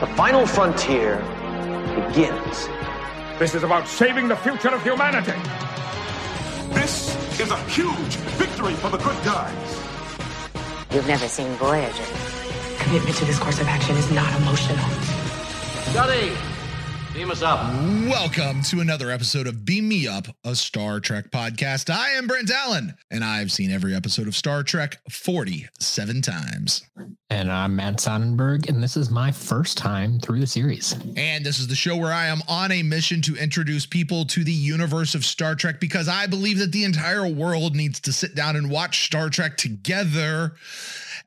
The final frontier begins. This is about saving the future of humanity. This is a huge victory for the good guys. You've never seen Voyager. Commitment to this course of action is not emotional. Scotty, beam us up. Welcome to another episode of Beam Me Up, a Star Trek podcast. I am Brent Allen, and I've seen every episode of Star Trek 47 times. And I'm Matt Sonnenberg, and this is my first time through the series. And this is the show where I am on a mission to introduce people to the universe of Star Trek because I believe that the entire world needs to sit down and watch Star Trek together.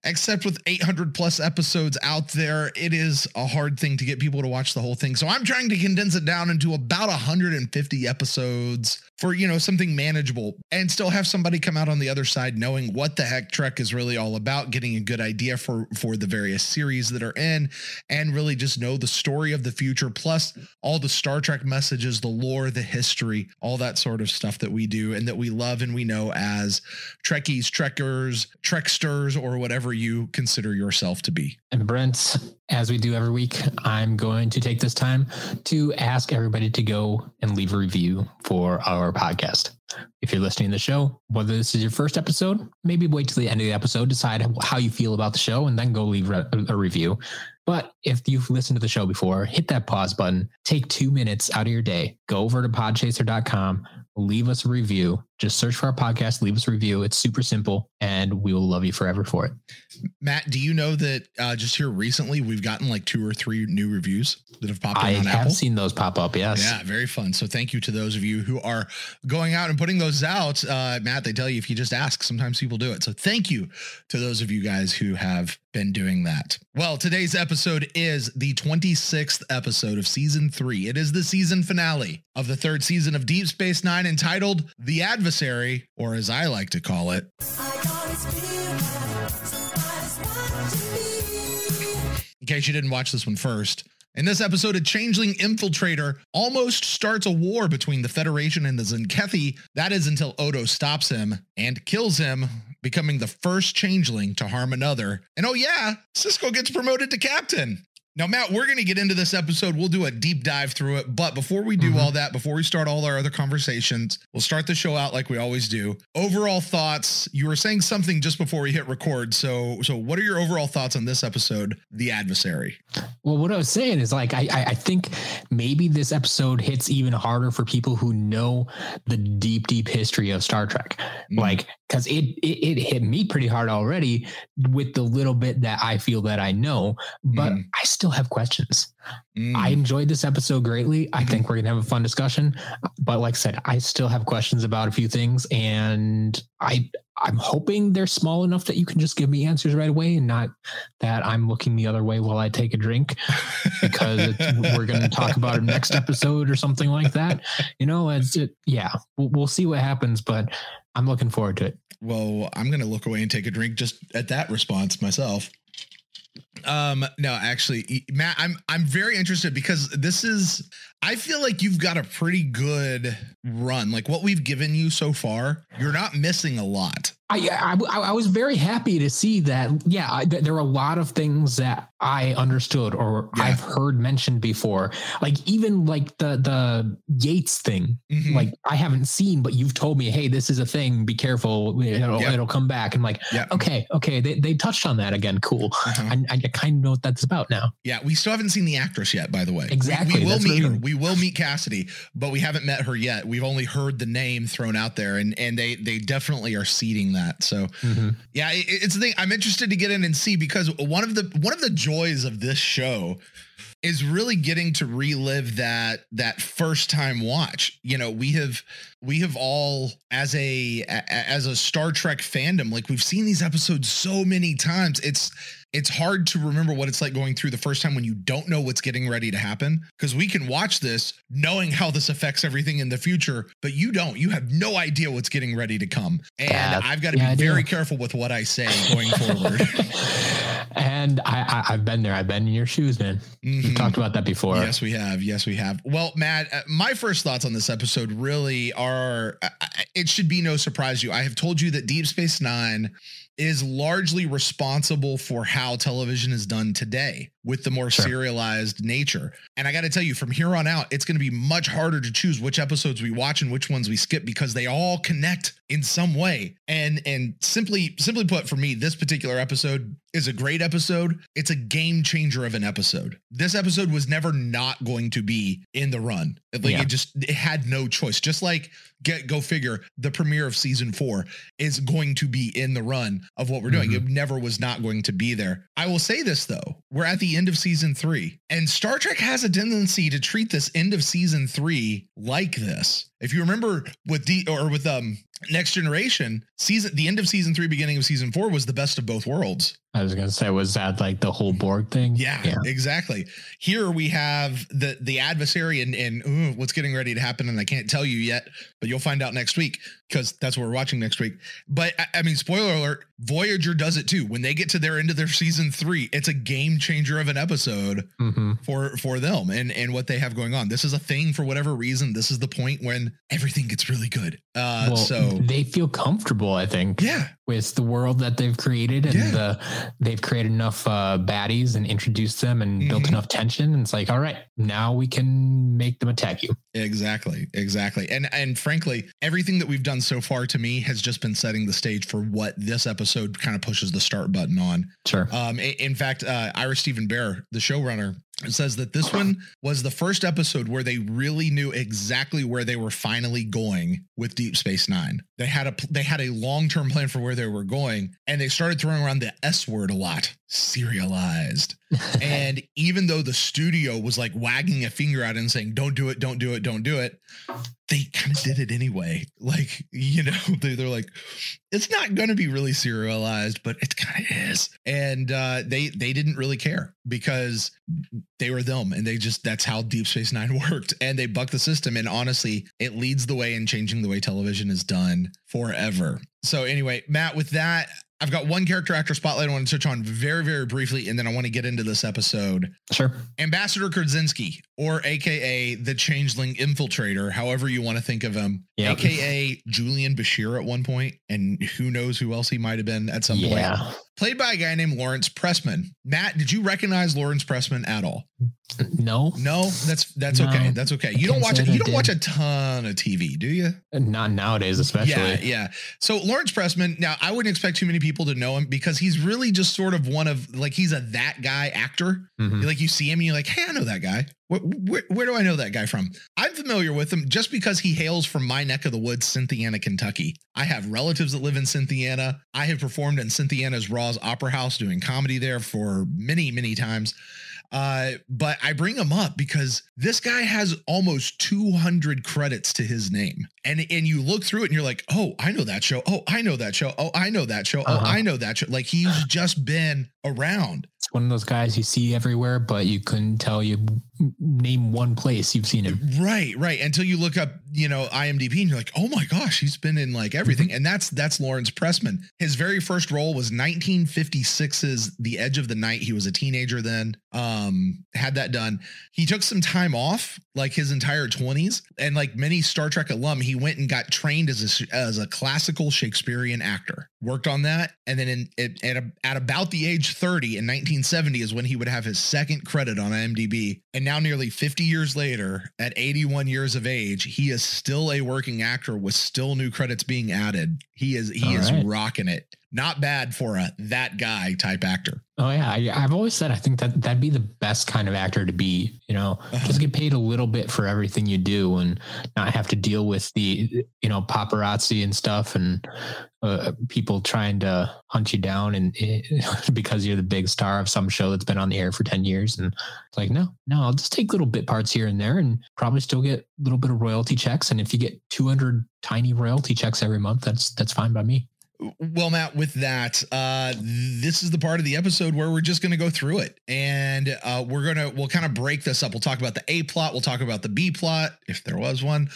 Except with 800 plus episodes out there, it is a hard thing to get people to watch the whole thing. So I'm trying to condense it down into about 150 episodes for, you know, something manageable and still have somebody come out on the other side knowing what the heck Trek is really all about, getting a good idea for for the various series that are in and really just know the story of the future plus all the Star Trek messages, the lore, the history, all that sort of stuff that we do and that we love and we know as Trekkies, Trekkers, Treksters or whatever you consider yourself to be. And Brent, as we do every week, I'm going to take this time to ask everybody to go and leave a review for our podcast. If you're listening to the show, whether this is your first episode, maybe wait till the end of the episode, decide how you feel about the show, and then go leave a, review. But if you've listened to the show before, hit that pause button, take two minutes out of your day, go over to podchaser.com, leave us a review. Just search for our podcast, leave us a review. It's super simple, and we will love you forever for it. Matt, do you know that uh, just here recently we've gotten like two or three new reviews that have popped up I on have Apple? seen those pop up. Yes. Yeah, very fun. So thank you to those of you who are going out and putting those out. Uh, Matt, they tell you if you just ask, sometimes people do it. So thank you to those of you guys who have been doing that. Well, today's episode is the 26th episode of season three. It is the season finale of the third season of Deep Space Nine entitled The Adversary, or as I like to call it, in case you didn't watch this one first. In this episode, a changeling infiltrator almost starts a war between the Federation and the Tzenkethi. That is until Odo stops him and kills him, becoming the first changeling to harm another. And oh, yeah, Sisko gets promoted to captain. Now, Matt, we're going to get into this episode. We'll do a deep dive through it. But before we do Mhm. all that, before we start all our other conversations, we'll start the show out like we always do. Overall thoughts. You were saying something just before we hit record. So, so what are your overall thoughts on this episode, The Adversary? Well, what I was saying is like I, I I think maybe this episode hits even harder for people who know the deep, deep history of Star Trek. Mm. Like, because it, it it hit me pretty hard already with the little bit that I feel that I know, but Mhm. I still have questions. Mm. I enjoyed this episode greatly. I think we're gonna have a fun discussion. But like I said, I still have questions about a few things, and I I'm hoping they're small enough that you can just give me answers right away, and not that I'm looking the other way while I take a drink because it's, we're gonna talk about it next episode or something like that. You know, it's it. Yeah, we'll, we'll see what happens, but I'm looking forward to it. Well, I'm going to look away and take a drink just at that response myself. Um, no, actually, Matt, I'm I'm very interested because this is I feel like you've got a pretty good run. Like what we've given you so far, you're not missing a lot. I, I I was very happy to see that. Yeah, I, th- there are a lot of things that I understood or Yeah. I've heard mentioned before. Like even like the the Yates thing. Mhm. Like I haven't seen, but you've told me, hey, this is a thing. Be careful. It'll, it'll come back. And like, Yep. okay, okay, they they touched on that again. Cool. Uh-huh. I, I kind of know what that's about now. Yeah, we still haven't seen the actress yet, by the way. We- Exactly, We, will that's meet her. We will meet Kasidy, but we haven't met her yet. We've only heard the name thrown out there, and and they they definitely are seeding that. So mm-hmm. yeah, it, it's the thing. I'm interested to get in and see because one of the one of the joys of this show is really getting to relive that that first time watch. You know, we have we have all as a as a Star Trek fandom, like we've seen these episodes so many times. It's it's hard to remember what it's like going through the first time when you don't know what's getting ready to happen because we can watch this knowing how this affects everything in the future but you don't you have no idea what's getting ready to come and Yeah, i've got to yeah, I be do. very careful with what i say going forward and I, I I've been there. I've been in your shoes, man. We've Mhm. talked about that before. Yes, we have. Yes, we have. Well, Matt, uh, my first thoughts on this episode really are uh, it should be no surprise to you. I have told you that Deep Space Nine is largely responsible for how television is done today with the more Sure. serialized nature. And I got to tell you, from here on out, it's going to be much harder to choose which episodes we watch and which ones we skip because they all connect in some way. And and simply simply put, for me, this particular episode is a great episode. It's a game changer of an episode. This episode was never not going to be in the run. Like Yeah. it just it had no choice. Just like get go figure, the premiere of season four is going to be in the run of what we're doing. Mhm. It never was not going to be there. I will say this though, we're at the end of season three, and Star Trek has a tendency to treat this end of season three like this. If you remember with D or with um Next Generation, season the end of season three, beginning of season four was the best of both worlds. I was gonna say, was that like the whole Borg thing? Yeah, yeah, exactly. Here we have the the adversary and and ooh, what's getting ready to happen, and I can't tell you yet, but you'll find out next week because that's what we're watching next week. But I, I mean, spoiler alert: Voyager does it too. When they get to their end of their season three, it's a game changer of an episode hmm for for them and and what they have going on. This is a thing for whatever reason. This is the point when everything gets really good. Uh, well, so they feel comfortable, I think, yeah, with the world that they've created, and Yeah. the they've created enough uh, baddies and introduced them and built Mhm. enough tension. And it's like, all right, now we can make them attack you. Exactly, exactly. And and frankly, everything that we've done so far to me has just been setting the stage for what this episode kind of pushes the start button on. Sure. Um, in fact, uh, Ira Steven Behr, the showrunner, says that this one was the first episode where they really knew exactly where they were finally going with Deep Space Nine. They had a they had a long term plan for where they were going, and they started throwing around the S word a lot, serialized. and even though the studio was like wagging a finger at it and saying, "Don't do it, don't do it, don't do it," they kind of did it anyway. Like you know, they, they're like, "It's not going to be really serialized, but it kind of is." And uh, they they didn't really care because they were them, and they just that's how Deep Space Nine worked, and they bucked the system. And honestly, it leads the way in changing the way television is done forever. So anyway, Matt, with that. I've got one character actor spotlight I want to touch on very, very briefly, and then I want to get into this episode. Sure. Ambassador Krajensky, or AKA the Changeling Infiltrator, however you want to think of him, Yep. AKA Julian Bashir at one point, and who knows who else he might have been at some point. Played by a guy named Lawrence Pressman. Matt, did you recognize Lawrence Pressman at all? No, No, that's that's No, okay. That's okay. You don't watch it. You don't did. watch a ton of TV, do you? not nowadays, especially. Yeah, yeah. So Lawrence Pressman, now I wouldn't expect too many people to know him because he's really just sort of one of like he's a that guy actor. Mhm. Like you see him and you're like, hey, I know that guy. Where, where, where do I know that guy from? I'm familiar with him just because he hails from my neck of the woods, Cynthiana, Kentucky. I have relatives that live in Cynthiana. I have performed in Cynthiana's Rohs Opera House doing comedy there for many, many times. Uh, but I bring him up because this guy has almost 200 credits to his name. And and you look through it and you're like, "Oh, I know that show. Oh, I know that show. Oh, I know that show. Oh, Uh-huh. I know that show." Like he's just been around. One of those guys you see everywhere, but you couldn't tell you name one place you've seen him. Right, right. Until you look up, you know, IMDb and you're like, oh my gosh, he's been in like everything. And that's that's Lawrence Pressman. His very first role was 1956's The Edge of the Night. He was a teenager then. Um, had that done. He took some time off, like his entire 20s, and like many Star Trek alum, he went and got trained as a as a classical Shakespearean actor. Worked on that, and then in at, at, about the age 30 in 1970 is when he would have his second credit on IMDb. And now, nearly 50 years later, at 81 years of age, he is still a working actor with still new credits being added. He is he All is right. rocking it. Not bad for a that guy type actor. Oh yeah, I, I've always said I think that that'd be the best kind of actor to be. You know, Uh-huh. just get paid a little bit for everything you do, and not have to deal with the you know paparazzi and stuff, and uh, people trying to hunt you down, and because you're the big star of some show that's been on the air for ten years, and it's like no, no, I'll just take little bit parts here and there, and probably still get a little bit of royalty checks, and if you get two hundred tiny royalty checks every month, that's that's fine by me. Well, Matt, with that, uh, this is the part of the episode where we're just going to go through it, and uh, we're gonna we'll kind of break this up. We'll talk about the A plot. We'll talk about the B plot, if there was one.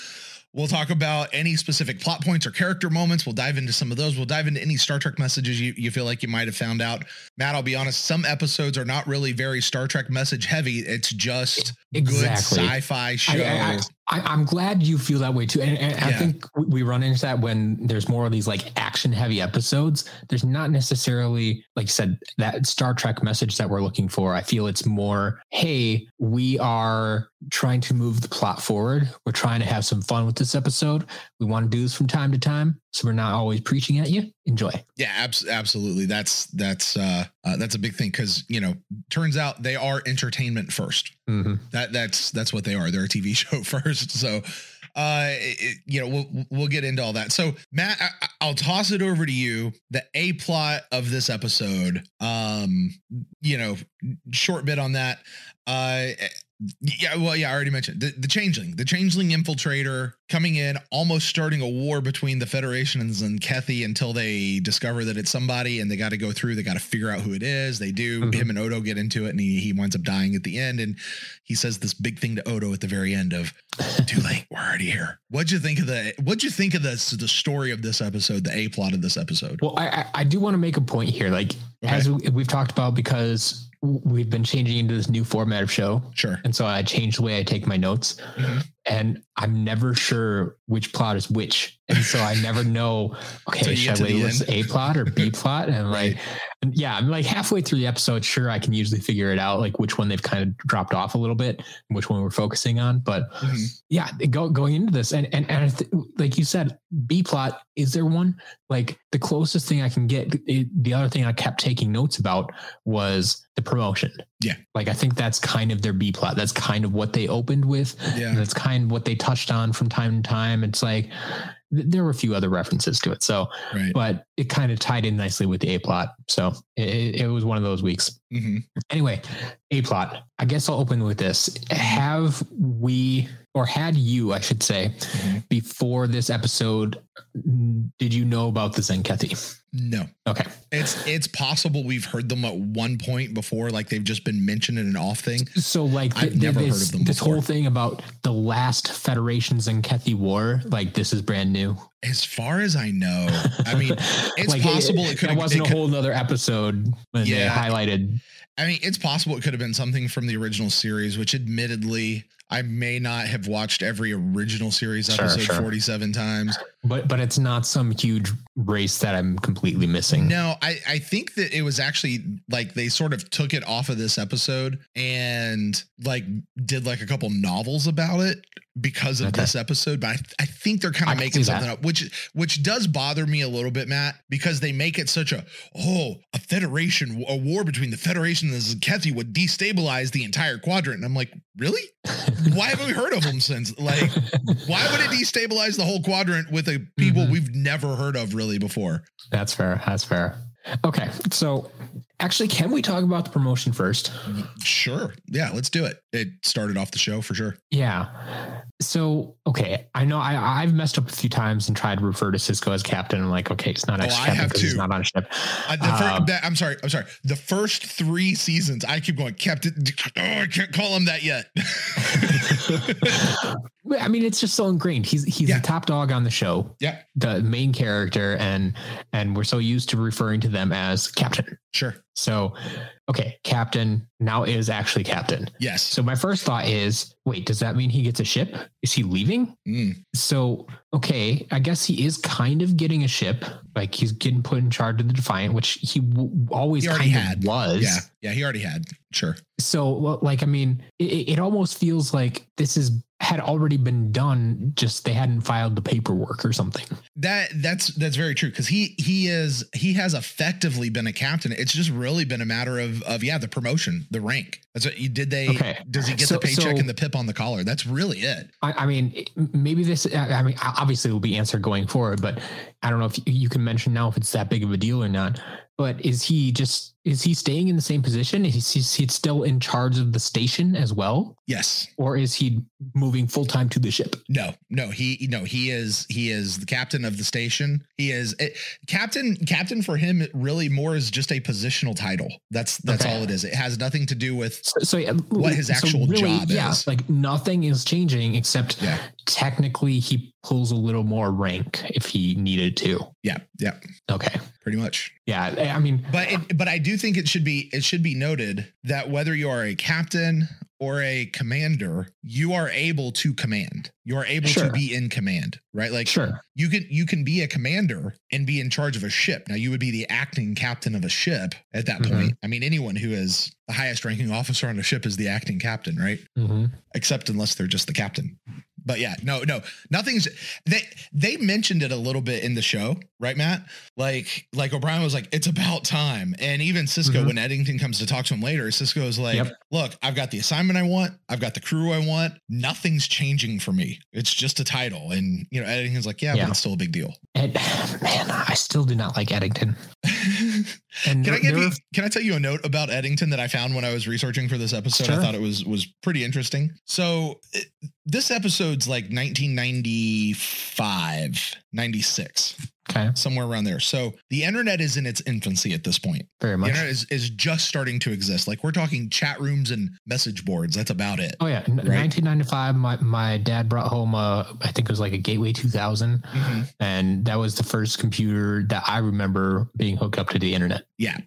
We'll talk about any specific plot points or character moments. We'll dive into some of those. We'll dive into any Star Trek messages you, you feel like you might have found out. Matt, I'll be honest, some episodes are not really very Star Trek message heavy. It's just Exactly. good sci-fi show. I, I, I, I'm glad you feel that way too. And, and I think we run into that when there's more of these like action heavy episodes. There's not necessarily, like you said, that Star Trek message that we're looking for. I feel it's more, hey, we are trying to move the plot forward. We're trying to have some fun with this episode. We want to do this from time to time. So we're not always preaching at you. Enjoy. Yeah, abs- absolutely. That's that's uh, uh that's a big thing because you know turns out they are entertainment first. Mm-hmm. That that's that's what they are. They're a TV show first. So, uh, it, you know, we'll we'll get into all that. So, Matt, I, I- I'll toss it over to you. The a plot of this episode. Um, you know, short bit on that. Uh, yeah, well, yeah, I already mentioned the, the changeling, the changeling infiltrator coming in, almost starting a war between the Federations and Kethi until they discover that it's somebody and they got to go through, they got to figure out who it is. They do. Mhm. Him and Odo get into it and he, he winds up dying at the end. And he says this big thing to Odo at the very end of too late. We're already here. What'd you think of the, what'd you think of this, the story of this episode, the A plot of this episode? Well, I, I, I do want to make a point here. Like, Okay. as we, we've talked about, because we've been changing into this new format of show. Sure. And so I changed the way I take my notes. Mhm. And I'm never sure which plot is which. And so I never know, okay, should I label this. A plot or B plot? And like, and yeah, I'm like halfway through the episode. Sure, I can usually figure it out, like which one they've kind of dropped off a little bit, and which one we're focusing on. But Mhm. yeah, go, going into this, and and and th- like you said, B plot. Is there one? Like the closest thing I can get. it- the other thing I kept taking notes about was the promotion. Yeah. like I think that's kind of their B plot. That's kind of what they opened with. Yeah. And that's kind of what they touched on from time to time. It's like th- there were a few other references to it. So, Right. but it kind of tied in nicely with the A plot. So it, it- was one of those weeks. Mhm. Anyway, A plot. I guess I'll open with this. Have we, or had you, I should say, Mhm. before this episode, did you know about the Tzenkethi? No. Okay. It's it's possible we've heard them at one point before, like they've just been mentioned in an off thing. So, like, I've never heard of them this before. whole thing about the last Federations and Tzenkethi war, like, this is brand new. As far as I know, I mean, it's possible it could That have- wasn't it a whole other episode when Yeah. they highlighted. I mean, it's possible it could have been something from the original series, which admittedly I may not have watched every original series episode sure. 47 times. But but it's not some huge race that I'm completely missing. No, I, I think that it was actually like they sort of took it off of this episode and like did like a couple novels about it because of Okay. this episode. But I, I think they're kind of making see that. something up, which which does bother me a little bit, Matt, because they make it such a oh a federation a war between the Federation and the Tzenkethi would destabilize the entire quadrant. And I'm like, really? Why haven't we heard of them since? Like, why would it destabilize the whole quadrant with a people Mhm. we've never heard of really before? That's fair. That's fair. Okay. So actually, can we talk about the promotion first? Sure. Yeah, let's do it. It started off the show for sure. Yeah. So okay, I know I I've messed up a few times and tried to refer to Sisko as captain. I'm like, okay, it's not Oh, ex I captain have because he's not on a ship. Uh, Um, that- I'm sorry. I'm sorry. The first three seasons, I keep going, Captain. Oh, I can't call him that yet. I mean, it's just so ingrained. He's he's Yeah. the top dog on the show, yeah, the main character, and and we're so used to referring to them as captain. Sure. So, okay, captain now is actually captain. Yes. So my first thought is, wait, does that mean he gets a ship? Is he leaving? Mm, So, okay, I guess he is kind of getting a ship. Like he's getting put in charge of the Defiant, which he w- always He kind had. of was. yeah. Yeah. He already had. Sure. So, well, like, I mean, it, it almost feels like this is had already been done. Just they hadn't filed the paperwork or something. That that's that's very true because he he is he has effectively been a captain. It's just really been a matter of of yeah the promotion, the rank. That's what you did. They Okay. does he get So- the paycheck so- and the pip on the collar? That's really it. I, I mean, maybe this. I mean, obviously, will be answered going forward, but I don't know if you can mention now if it's that big of a deal or not. But is he just is he staying in the same position? Is he, is he still in charge of the station as well, Yes. or is he moving full time to the ship? No, no, he no, he is he is the captain of the station. He is it, captain. Captain for him really more is just a positional title. That's that's Okay. all it is. It has nothing to do with So, so yeah, What his so actual job yeah, is. like nothing is changing except Yeah. technically he pulls a little more rank if he needed to. yeah, yeah, Okay, pretty much. yeah, I mean, But it, but I do think it should be it should be noted that whether you are a captain or a commander, you are able to command. You are able Sure. to be in command, right? Like Sure. you can you can be a commander and be in charge of a ship. Now you would be the acting captain of a ship at that Mhm. point. I mean, anyone who is the highest ranking officer on a ship is the acting captain, right? hmm Except unless they're just the captain. But yeah, no, no, nothing's they they mentioned it a little bit in the show, right, Matt? Like like O'Brien was like, it's about time. And even Sisko, Mhm. when Eddington comes to talk to him later, Sisko is like, Yep. look, I've got the assignment I want, I've got the crew I want. Nothing's changing for me. It's just a title. And you know, Eddington's like, yeah, Yeah. but it's still a big deal. And man, I still do not like Eddington. And Can I give you? Can I tell you a note about Eddington that I found when I was researching for this episode? I thought it was was pretty interesting. So it- this episode's like 1995, 96, okay, somewhere around there. So the internet is in its infancy at this point. very The much. internet is, is just starting to exist. Like we're talking chat rooms and message boards. That's about it. Oh yeah, N- 1995. My my dad brought home a I think it was like a Gateway 2000, Mhm. and that was the first computer that I remember being hooked up to the internet. Yeah.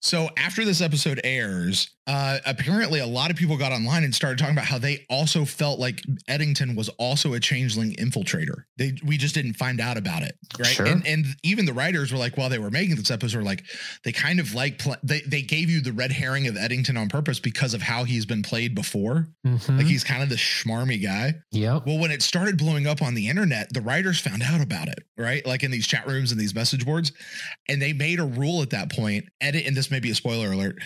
So after this episode airs, uh, apparently a lot of people got online and started talking about how they also felt like Eddington was also a changeling infiltrator. They we just didn't find out about it, right? Sure. And and even the writers were like, while they were making this episode, were like they kind of like pl- they they gave you the red herring of Eddington on purpose because of how he's been played before. Mhm. Like he's kind of the schmarmy guy. Yeah. Well, when it started blowing up on the internet, the writers found out about it, right? Like in these chat rooms and these message boards. And they made a rule at that point. Edit, and this may be a spoiler alert.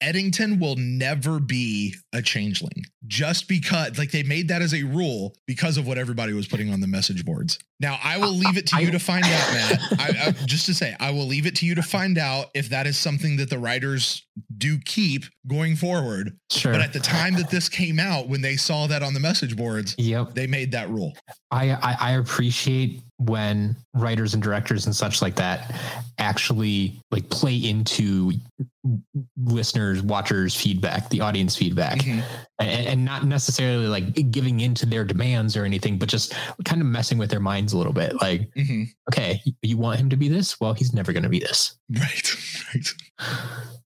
Eddington will never be a changeling just because, like, they made that as a rule because of what everybody was putting on the message boards. Now, I will leave it to you to find out, Matt. I, I, just to say, I will leave it to you to find out if that is something that the writers do keep going forward. Sure. But at the time that this came out, when they saw that on the message boards, yep. they made that rule. I, I I appreciate when writers and directors and such like that actually like play into listeners, watchers' feedback, the audience feedback, Mhm. and, and not necessarily like giving into their demands or anything, but just kind of messing with their minds a little bit. Like, Mhm. okay, you want him to be this? Well, he's never going to be this. Right. Right.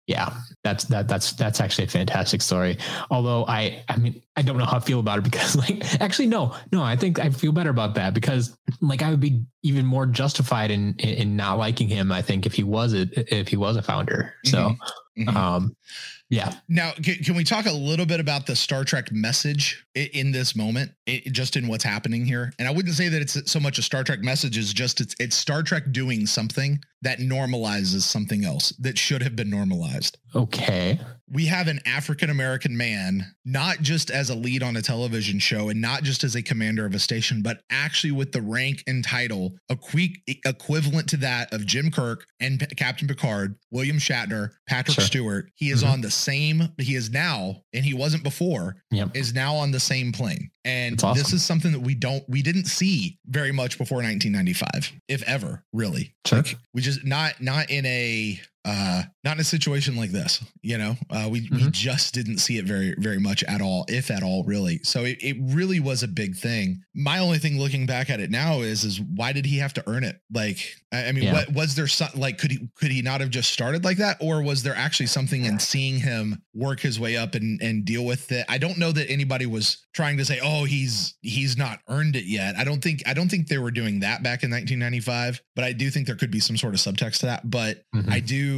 Yeah, that's that that's that's actually a fantastic story. Although I I mean I don't know how I feel about it because like actually no no I think I feel better about that because like I would be even more justified in in, in not liking him I think if he was a if he was a founder. So Mhm. um yeah Now, can, can we talk a little bit about the Star Trek message in this moment, just in what's happening here? And I wouldn't say that it's so much a Star Trek message as just it's it's Star Trek doing something that normalizes something else that should have been normalized. okay We have an African American man, not just as a lead on a television show and not just as a commander of a station, but actually with the rank and title equi- equivalent to that of Jim Kirk and P- Captain Picard, William Shatner, Patrick Sure. Stewart. He is Mhm. on the same, he is now, and he wasn't before, yep is now on the same plane. And awesome. this is something that we don't, we didn't see very much before 1995, if ever, really. Sure. Like, we just not, not in a, uh not in a situation like this you know? Uh we we Mhm. just didn't see it very very much at all if at all really. So it, it really was a big thing. My only thing looking back at it now is is why did he have to earn it? Like i, I mean Yeah. what was there some like could he could he not have just started like that? Or was there actually something in seeing him work his way up and and deal with it? I don't know that anybody was trying to say oh he's he's not earned it yet. I don't think i don't think they were doing that back in 1995 but i do think there could be some sort of subtext to that. But Mhm. I do,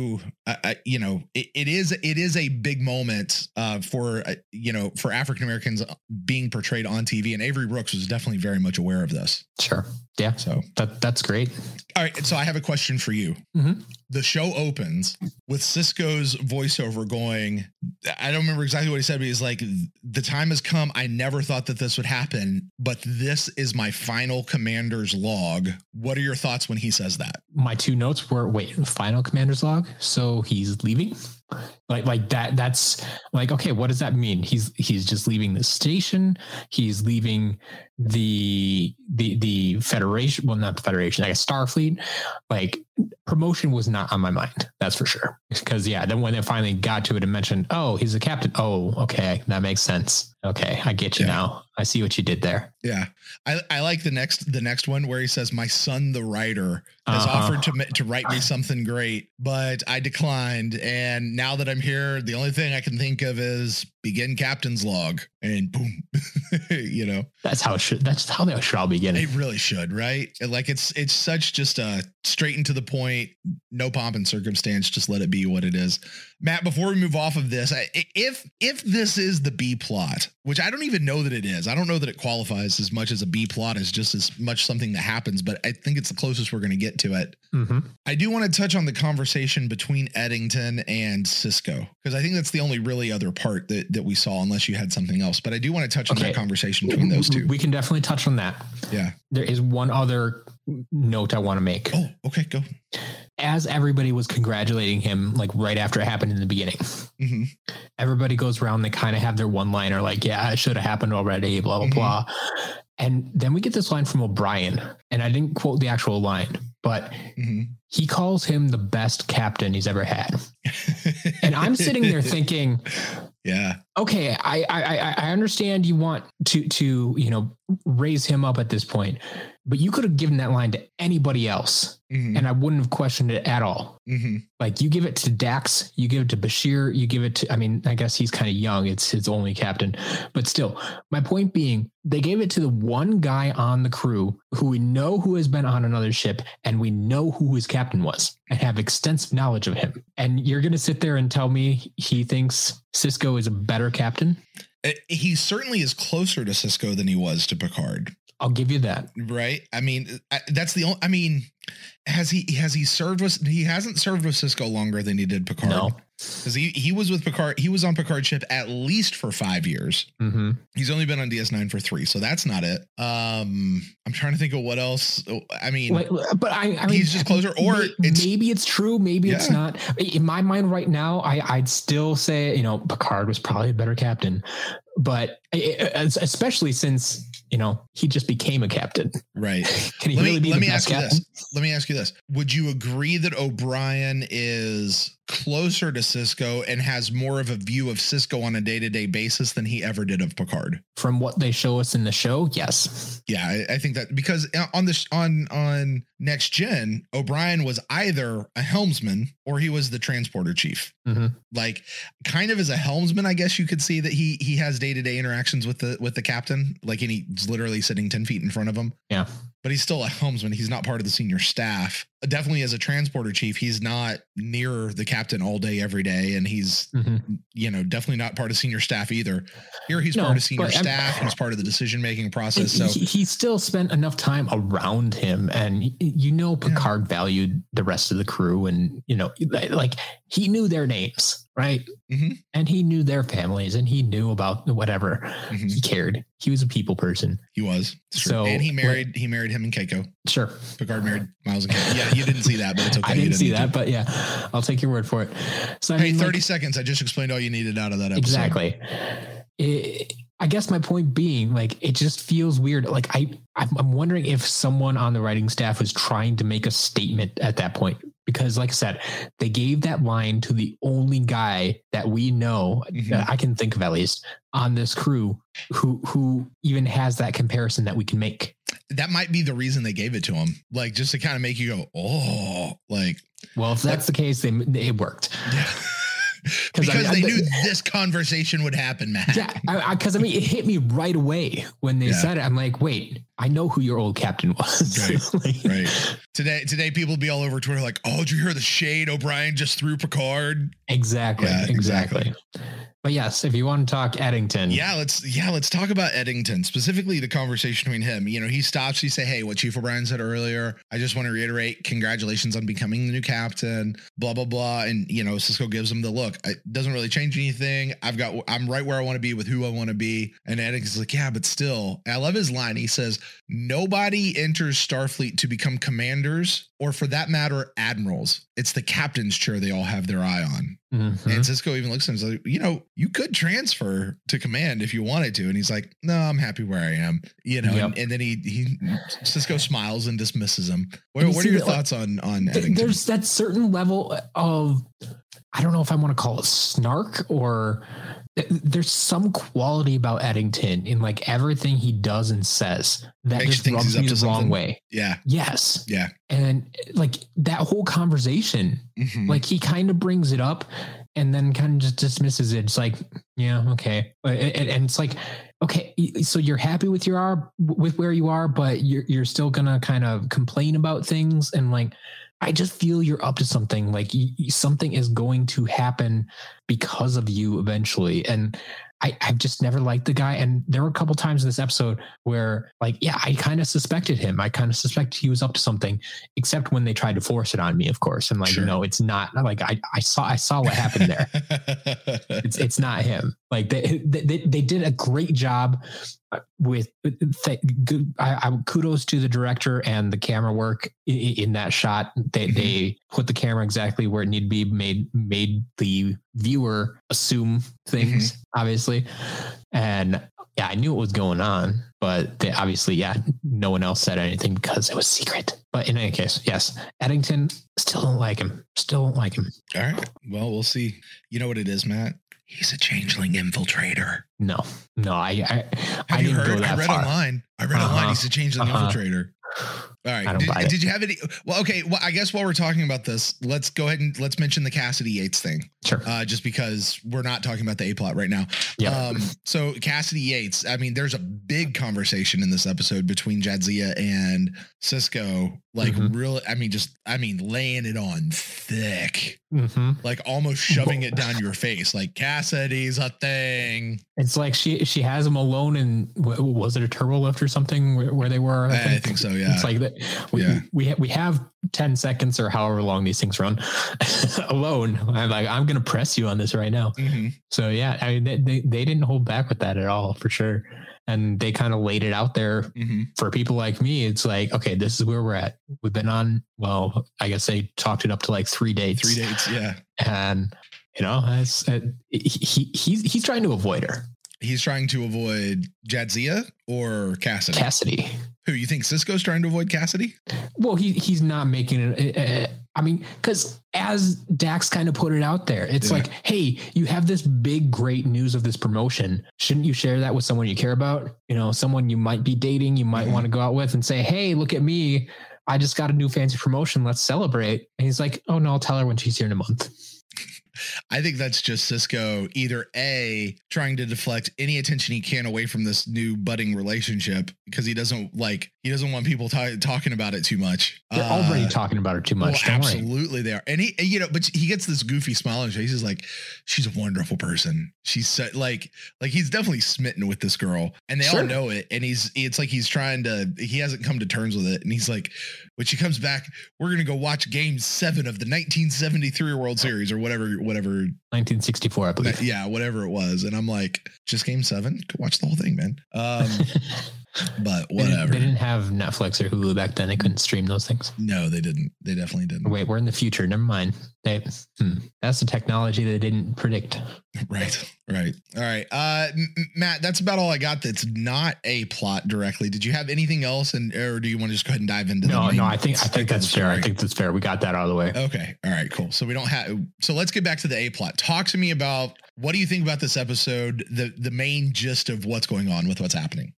I, you know, it, it is it is a big moment uh, for uh, you know for African Americans being portrayed on TV, and Avery Brooks was definitely very much aware of this. sure yeah So, that that's great all right, so I have a question for you. Mhm. The show opens with Sisko's voiceover going. I don't remember exactly what he said, but he's like, "The time has come. I never thought that this would happen, but this is my final commander's log." What are your thoughts when he says that? my two notes were wait final commander's log so he's leaving like like that that's like okay what does that mean? He's he's just leaving the station. He's leaving the the the federation well not the federation like a starfleet. Like promotion was not on my mind that's for sure. Because yeah then when they finally got to it and mentioned oh he's a captain. Oh okay that makes sense. Okay i get you Yeah. now. I see what you did there. Yeah, I, I like the next the next one where he says, "My son, the writer, has Uh-huh. offered to to write me something great, but I declined, and now that I'm here, the only thing I can think of is begin captain's log and boom, you know, That's how it should. That's how they should all begin. It really should, right? Like it's it's such just a straight and to the point, no pomp and circumstance, just let it be what it is. Matt, before we move off of this, I, if if this is the B plot, which I don't even know that it is, I don't know that it qualifies as much as a B plot as just as much something that happens, but I think it's the closest we're going to get to it. hmm I do want to touch on the conversation between Eddington and Sisko because I think that's the only really other part that that we saw, unless you had something else. But I do want to touch on Okay. that conversation between those two. We can definitely touch on that. Yeah. There is one other note I want to make. Oh, okay, go. As everybody was congratulating him, like right after it happened in the beginning, hmm everybody goes around. They kind of have their one liner, like, "Yeah, it should have happened already." Blah blah Mhm. blah. And then we get this line from O'Brien, and I didn't quote the actual line, but hmm he calls him the best captain he's ever had. And I'm sitting there thinking, yeah, okay, I I I- understand you want to to you know raise him up at this point, but you could have given that line to anybody else, hmm and I wouldn't have questioned it at all. hmm Like you give it to Dax, you give it to Bashir, you give it to. I mean, I guess he's kind of young; it's his only captain, but still. My point being, they gave it to the one guy on the crew who we know who has been on another ship, and we know who his captain was, and have extensive knowledge of him. And you're going to sit there and tell me he thinks Sisko is a better captain? Uh, he certainly is closer to Sisko than he was to Picard, I'll give you that. right? I mean, I, that's the only. I mean, has he has he served with? He hasn't served with Sisko longer than he did Picard. No. because he he was with Picard. He was on Picard ship at least for five years. hmm He's only been on DS9 for three, so that's not it. Um, I'm trying to think of what else. I mean, Wait, but I, I mean, He's just closer, or may- it's- maybe it's true, maybe it's not. In my mind, right now, I, I'd still say you know Picard was probably a better captain, but especially since you know he just became a captain. right. Can he let really me be let the me best ask you captain? this. Let me ask you this. Would you agree that O'Brien is closer to Sisko and has more of a view of Sisko on a day-to-day basis than he ever did of Picard? From what they show us in the show, yes. Yeah, I, I think that because uh, on this on on next gen, O'Brien was either a helmsman or he was the transporter chief. Mhm. Like, kind of as a helmsman, I guess you could see that he he has day to day interactions with the with the captain. Like, and he's literally sitting ten feet in front of him. Yeah. but he's still a helmsman. He's not part of the senior staff. Definitely as a transporter chief, he's not near the captain all day every day, and he's Mhm. you know definitely not part of senior staff either. Here, he's No, part of senior staff. He's part of the decision making process. So. he, he still spent enough time around him, and you know Picard valued the rest of the crew, and you know, like he knew their names, right? Mhm. And he knew their families, and he knew about whatever Mhm. he cared. He was a people person. He was. So, and he married he married him and Keiko. Sure, Picard married Miles and Keiko. Yeah, you didn't see that, but it's okay. I You didn't see that, to. but yeah, I'll take your word for it. So I Hey, mean, 30 like, seconds. I just explained all you needed out of that episode. exactly. It- I guess my point being, like, it just feels weird. Like, I, I'm wondering if someone on the writing staff was trying to make a statement at that point, because, like I said, they gave that line to the only guy that we know Mhm. that I can think of at least on this crew who who even has that comparison that we can make. That might be the reason they gave it to him. Like just to kind of make you go, oh, like Well, if that's the case, then it worked. yeah. 'Cause I mean, they I- knew this conversation would happen, Matt. Yeah, because I, mean, it hit me right away when they Yeah. said it. I'm like, wait, I know who your old captain was. Right, Like, Right. Today, today people be all over Twitter like, oh, did you hear the shade O'Brien just threw Picard? Exactly, Yeah, exactly. exactly. But yes, if you want to talk Eddington, Yeah, let's yeah, let's talk about Eddington, specifically the conversation between him. You know, he stops, he say, Hey, what Chief O'Brien said earlier. I just want to reiterate, congratulations on becoming the new captain, blah, blah, blah. And you know, Sisko gives him the look. It doesn't really change anything. I've got I'm right where I want to be with who I want to be. And Eddington's like, Yeah, but still, I love his line. He says, Nobody enters Starfleet to become commanders, or for that matter, admirals. It's the captain's chair they all have their eye on. Mhm. And Sisko even looks at him and is like, you know, you could transfer to command if you wanted to. And he's like, no, I'm happy where I am. You know, Yep. and, and then he he Sisko smiles and dismisses him. What, what are your that, thoughts on on Th- there's that certain level of, I don't know if I want to call it snark or there's some quality about Eddington in like everything he does and says that Makes just rubs me the wrong way. yeah. Yes. Yeah. And like that whole conversation, Mhm. like he kind of brings it up and then kind of just dismisses it. It's like, yeah, okay, and, and it's like, okay, so you're happy with your are with where you are, but you're you're still gonna kind of complain about things and like. I just feel you're up to something. Like something is going to happen because of you eventually, and I, I've just never liked the guy. And there were a couple times in this episode where, like, yeah, I kind of suspected him. I kind of suspected he was up to something, except when they tried to force it on me, of course. And like, sure. no, it's not. Like, I, I saw, I saw what happened there. it's, it's not him. Like, they, they, they did a great job with th- good, I, I, kudos to the director and the camera work in, in that shot. They mm-hmm. they put the camera exactly where it needed to be made made the viewer assume things mm-hmm. obviously, and yeah, I knew what was going on, but they obviously yeah, no one else said anything because it was secret. But in any case, yes, Eddington still don't like him. Still don't like him. All right. Well, we'll see. You know what it is, Matt? He's a changeling infiltrator. No, no, I, I, Have I you heard? I read far. online. I read uh-huh. online. He's a changeling uh-huh. infiltrator. All right. Did, did, you have any? Well, okay. Well, I guess while we're talking about this, let's go ahead and let's mention the Kasidy Yates thing. Sure. Uh, just because we're not talking about the A plot right now. Yeah. Um, so Kasidy Yates. I mean, there's a big conversation in this episode between Jadzia and Sisko. Like, mm-hmm. really. I mean, just I mean, laying it on thick. Mm-hmm. Like almost shoving it down your face. Like Kasidy's a thing. It's like she she has him alone in was it a turbo lift or something where, where they were? I, I think. think so. Yeah. It's like that we, yeah. we, we have 10 seconds or however long these things run alone. I'm like, I'm going to press you on this right now. Mm-hmm. So yeah, I mean, they, they, they, didn't hold back with that at all for sure. And they kind of laid it out there mm-hmm. for people like me. It's like, okay, this is where we're at. We've been on, well, I guess they talked it up to like three dates. Three dates. Yeah. And you know, he, he's, he's trying to avoid her. He's trying to avoid Jadzia or Kasidy. Kasidy. Who you think Sisko's trying to avoid Kasidy? Well, he he's not making it. Uh, I mean, because as Dax kind of put it out there, it's yeah. like, hey, you have this big, great news of this promotion. Shouldn't you share that with someone you care about? You know, someone you might be dating, you might mm-hmm. want to go out with, and say, hey, look at me. I just got a new fancy promotion. Let's celebrate. And he's like, oh no, I'll tell her when she's here in a month. I think that's just Sisko either A trying to deflect any attention he can away from this new budding relationship because he doesn't like he doesn't want people t- talking about it too much. They're uh, already talking about it too much. Well, absolutely, worry. they are. And he, you know, but he gets this goofy smile on his face. He's like, "She's a wonderful person." She's so, like, like he's definitely smitten with this girl, and they sure. all know it. And he's, it's like he's trying to. He hasn't come to terms with it, and he's like, when she comes back, we're gonna go watch Game Seven of the 1973 World Series or whatever, whatever. 1964, I believe. Yeah, whatever it was. And I'm like, just Game Seven. Go watch the whole thing, man. Um, but whatever. They didn't, they didn't, have Netflix or Hulu back then. They couldn't stream those things. No, they didn't. They definitely didn't. Wait, we're in the future. Never mind. They, hmm, that's the technology they didn't predict. Right. Right. All right. Uh, Matt, that's about all I got. That's not a plot directly. Did you have anything else, and or do you want to just go ahead and dive into? No, no. I think I think that's fair. I think that's fair. We got that out of the way. Okay. All right. Cool. So we don't have. So let's get back to the a plot. Talk to me about what do you think about this episode? The the main gist of what's going on with what's happening.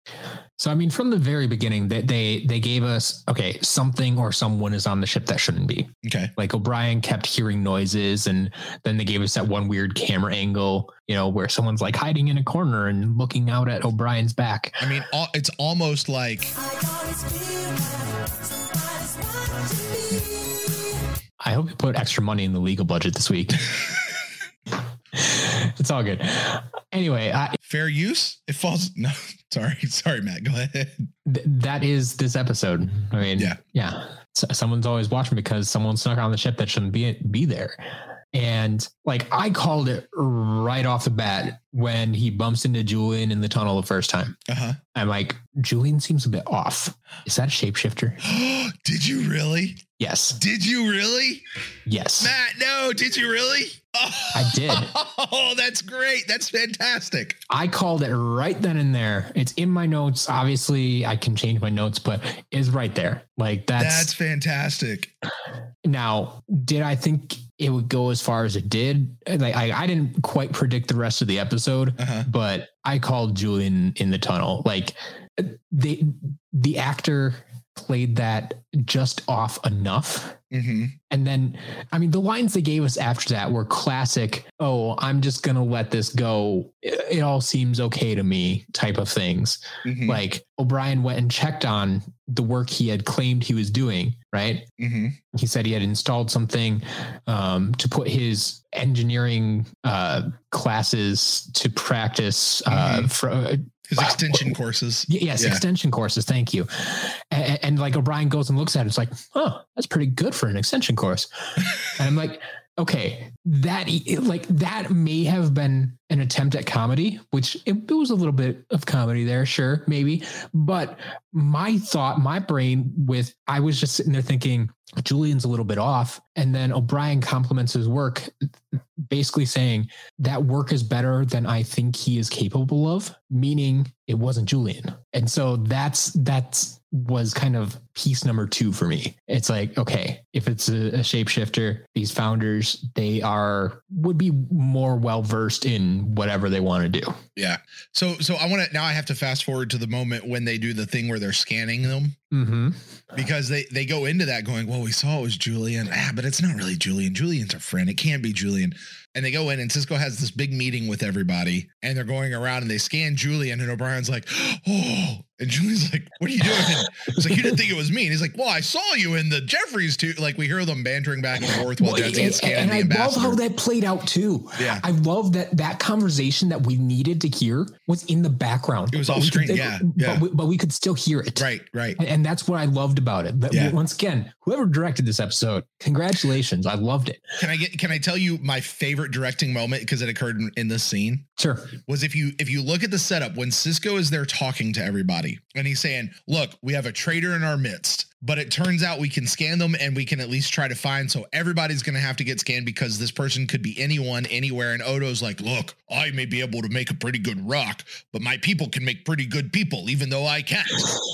So I mean, from the very beginning, that they, they they gave us okay, something or someone is on the ship that shouldn't be. Okay. Like O'Brien kept hearing noises, and then they gave us that one weird camera angle, you know, where someone's like hiding in a corner and looking out at O'Brien's back. I mean, it's almost like. I hope you put extra money in the legal budget this week. it's all good. Anyway, I, fair use. It falls. No, sorry, sorry, Matt. Go ahead. Th- that is this episode. I mean, yeah, yeah. So someone's always watching because someone snuck on the ship that shouldn't be be there. And like I called it right off the bat when he bumps into Julian in the tunnel the first time. Uh-huh. I'm like, Julian seems a bit off. Is that a shapeshifter? Did you really? Yes. Did you really? Yes. Matt, no, did you really? I did. Oh, that's great. That's fantastic. I called it right then and there. It's in my notes. Obviously, I can change my notes, but is right there. Like that's That's fantastic. Now, did I think it would go as far as it did? Like I, I didn't quite predict the rest of the episode, uh-huh. but I called Julian in the tunnel. Like the the actor played that just off enough. hmm And then, I mean, the lines they gave us after that were classic. Oh, I'm just gonna let this go. It, it all seems okay to me, type of things. hmm Like O'Brien went and checked on the work he had claimed he was doing. Right? hmm He said he had installed something um, to put his engineering uh, classes to practice uh, Mhm. for, uh, His extension courses. Yes, Yeah. extension courses. Thank you. And, and like O'Brien goes and looks at it, it's like, oh, that's pretty good for an extension course. and I'm like, okay, that like that may have been an attempt at comedy, which it, it was a little bit of comedy there, sure, maybe. But my thought, my brain, with I was just sitting there thinking, Julian's a little bit off, and then O'Brien compliments his work, basically saying that work is better than I think he is capable of, meaning it wasn't Julian. And so that's that's was kind of piece number two for me. It's like, okay, if it's a, a shapeshifter, these founders, they are would be more well versed in whatever they want to do. Yeah. So so I want to now I have to fast forward to the moment when they do the thing where they're scanning them Mm-hmm. because they they go into that going, well, we saw it was Julian, ah, but it's not really Julian. Julian's a friend. It can't be Julian. And they go in and Sisko has this big meeting with everybody and they're going around and they scan Julian and O'Brien's like, oh, and Julian's like, what are you doing? It's like, you didn't think it was me. And he's like, well, I saw you in the Jefferies tube. Like we hear them bantering back and forth while Well, and, is scanning and I love how that played out too. Yeah. I love that that conversation that we needed to hear was in the background. It was But off we could- screen, yeah, yeah. But we, but we could still hear it. right, right. And- And that's what I loved about it. But Yeah. once again, whoever directed this episode, congratulations. I loved it. Can I get can I tell you my favorite directing moment because it occurred in, in this scene? Sure. was if you if you look at the setup when Sisko is there talking to everybody and he's saying, "Look, we have a traitor in our midst, but it turns out we can scan them and we can at least try to find so everybody's going to have to get scanned because this person could be anyone anywhere." And Odo's like, "Look, I may be able to make a pretty good rock, but my people can make pretty good people even though I can't."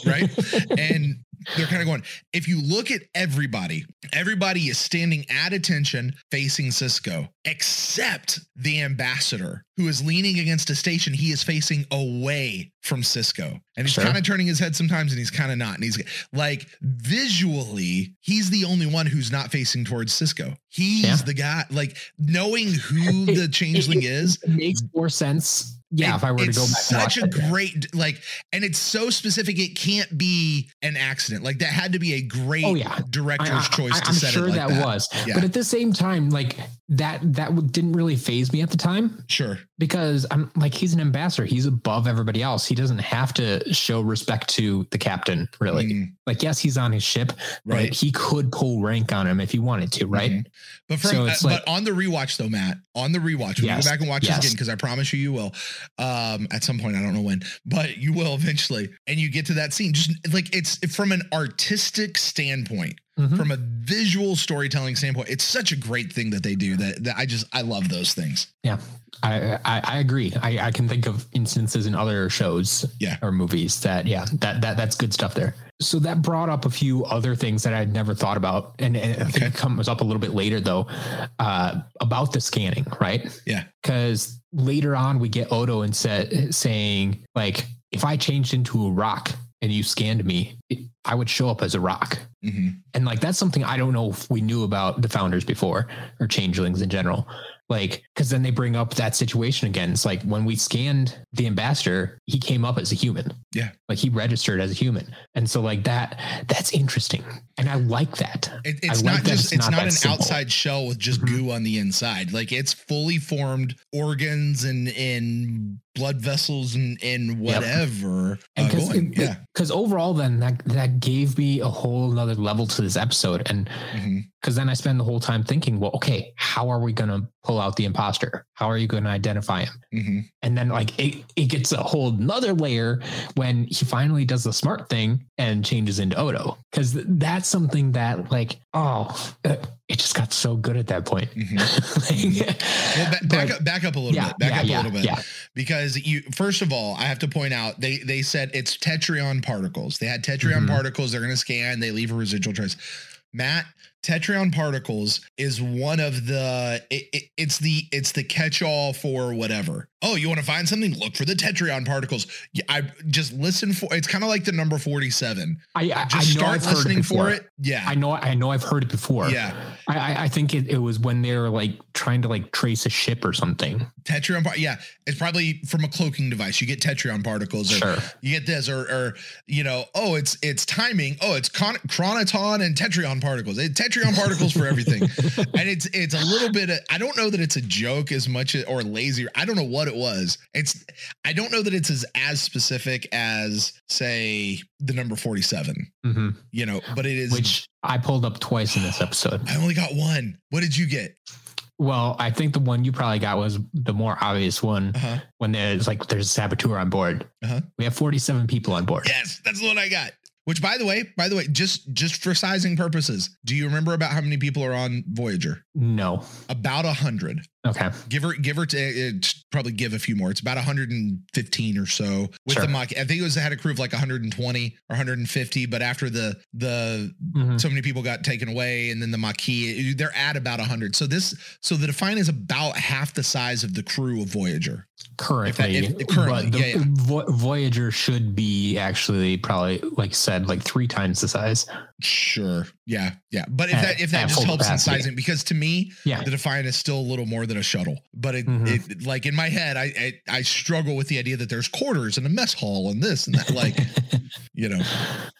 Right? and they're kind of going, if you look at everybody, everybody is standing at attention facing Sisko, except the ambassador who is leaning against a station. He is facing away from Sisko. And he's Sure. kind of turning his head sometimes and he's kind of not. And he's like visually, he's the only one who's not facing towards Sisko. He's Yeah. the guy, like knowing who the changeling it- is. It makes more sense. Yeah, It- if I were to go back such a great like and it's so specific it can't be an accident like that had to be a great Oh, yeah. director's I- I- choice I, to am set sure it like that, that, was. Yeah. But at the same time, like that that didn't really phase me at the time sure because I'm like he's an ambassador. He's above everybody else. He doesn't have to show respect to the captain, really. Mm, Like, yes, he's on his ship, Right. but he could pull rank on him if he wanted to, right? Mhm. but from So uh, it's but like- on the rewatch though matt on the rewatch when you Yes, go back and watch yes. this again because i promise you you will um at some point i don't know when but you will eventually and you get to that scene just like it's from an artistic standpoint Mhm. from a visual storytelling standpoint it's such a great thing that they do that, that i just i love those things Yeah, I, I I agree. I, I can think of instances in other shows, Yeah. or movies that yeah that that that's good stuff there. So that brought up a few other things that I'd never thought about, and, and I think Okay. it comes up a little bit later though uh, about the scanning, right? Yeah. because later on we get Odo and said saying like if I changed into a rock and you scanned me, I would show up as a rock. hmm And like that's something I don't know if we knew about the founders before or changelings in general. Like, because then they bring up that situation again. It's like when we scanned the ambassador, he came up as a human. Yeah. Like he registered as a human. And so like that, that's interesting. And I like that. It, it's like not that just it's not, that an simple. outside shell with just Mhm. goo on the inside. Like it's fully formed organs and and blood vessels and and whatever uh, And going. yeah. because overall, then that that gave me a whole another level to this episode, and because then I spend the whole time thinking, well, okay, how are we going to pull out the imposter? How are you going to identify him? Mhm. And then like it, it gets a whole nother layer when he finally does the smart thing and changes into Odo. Cause that's something that like, oh, uh, it just got so good at that point. Mhm. Like, Well, ba- back but- up, back up a little yeah, bit. Back yeah, up yeah, a little bit. Because you first of all, I have to point out they they said it's tetryon particles. They had tetryon Mhm. particles. They're going to scan. They leave a residual trace. Matt, Tetryon particles is one of the it, it- it's the it's the catch-all for whatever. Oh, you want to find something? Look for the Tetryon particles. I just listen for it's kind of like the number 47. I, I, Just I know start I've heard listening for it. Yeah. I know I know I've heard it before. yeah. I, I, I think it, it was when they were like trying to like trace a ship or something. Tetryon par- yeah, it's probably from a cloaking device. You get Tetryon particles or Sure. you get this or or you know, oh, it's it's timing. Oh, it's con- chronoton and Tetryon particles. It, Tetryon particles for everything. and it's it's a little bit of, I don't know that it's a joke as much or lazy. I don't know what it was. It's I don't know that it's as as specific as say the number 47, hmm you know, but it is Which I pulled up twice in this episode. I only got one. What did you get? Well, I think the one you probably got was the more obvious one Uh-huh. when there's like there's a saboteur on board. Uh-huh. We have 47 people on board. Yes, that's the one I got. Which by the way, by the way, just just for sizing purposes, do you remember about how many people are on Voyager? No. About a hundred. Okay. Give or give or to it's probably give a few more. It's about 115 or so with Sure. the Mach. I think it was had a crew of like 120 or 150, but after the the Mhm. so many people got taken away and then the Maquis, uh, they're at about 100. So this so the Defiant is about half the size of the crew of Voyager. Currently, if- currently, but the yeah, yeah. Vo- Voyager should be actually probably like said like three times the size. Sure. Yeah. Yeah. But if At- that if that just helps in sizing, because to me, Yeah. the Defiant is still a little more than a shuttle. But it, Mhm. it like in my head, I, I I struggle with the idea that there's quarters and a mess hall and this and that. Like, you know.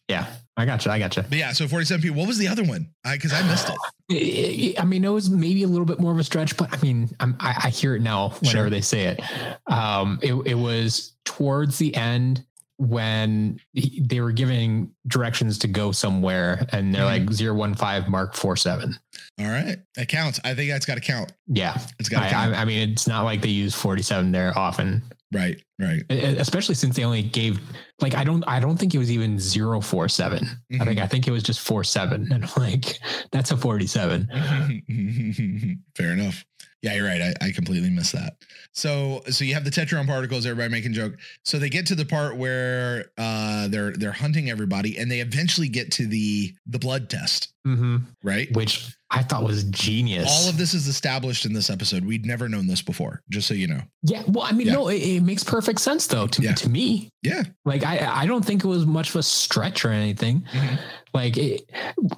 yeah, I got you. I got you. But yeah, so 47 people. What was the other one? I because I missed it. I mean, it was maybe a little bit more of a stretch, but I mean, I'm, I, I hear it now whenever Sure. they say it. Um, it. It was towards the end when he- they were giving directions to go somewhere, and they're Mhm. like zero one five Mark four seven. All right. That counts. I think that's gotta count. Yeah, It's gotta I, count. I, I mean, it's not like they use forty seven there often. right. Right. Especially since they only gave like I don't I don't think it was even 047. I think I think it was just 47 and I'm like that's a 47. Fair enough. Yeah, you're right. I, I completely missed that. So so you have the Tetryon particles, everybody making joke. So they get to the part where uh they're they're hunting everybody and they eventually get to the the blood test, hmm right? Which I thought was genius. All of this is established in this episode. We'd never known this before, just so you know. Yeah, well I mean Yeah. no it, it makes perfect sense though to Yeah. to me. Yeah. Like I I don't think it was much of a stretch or anything. Mhm. Like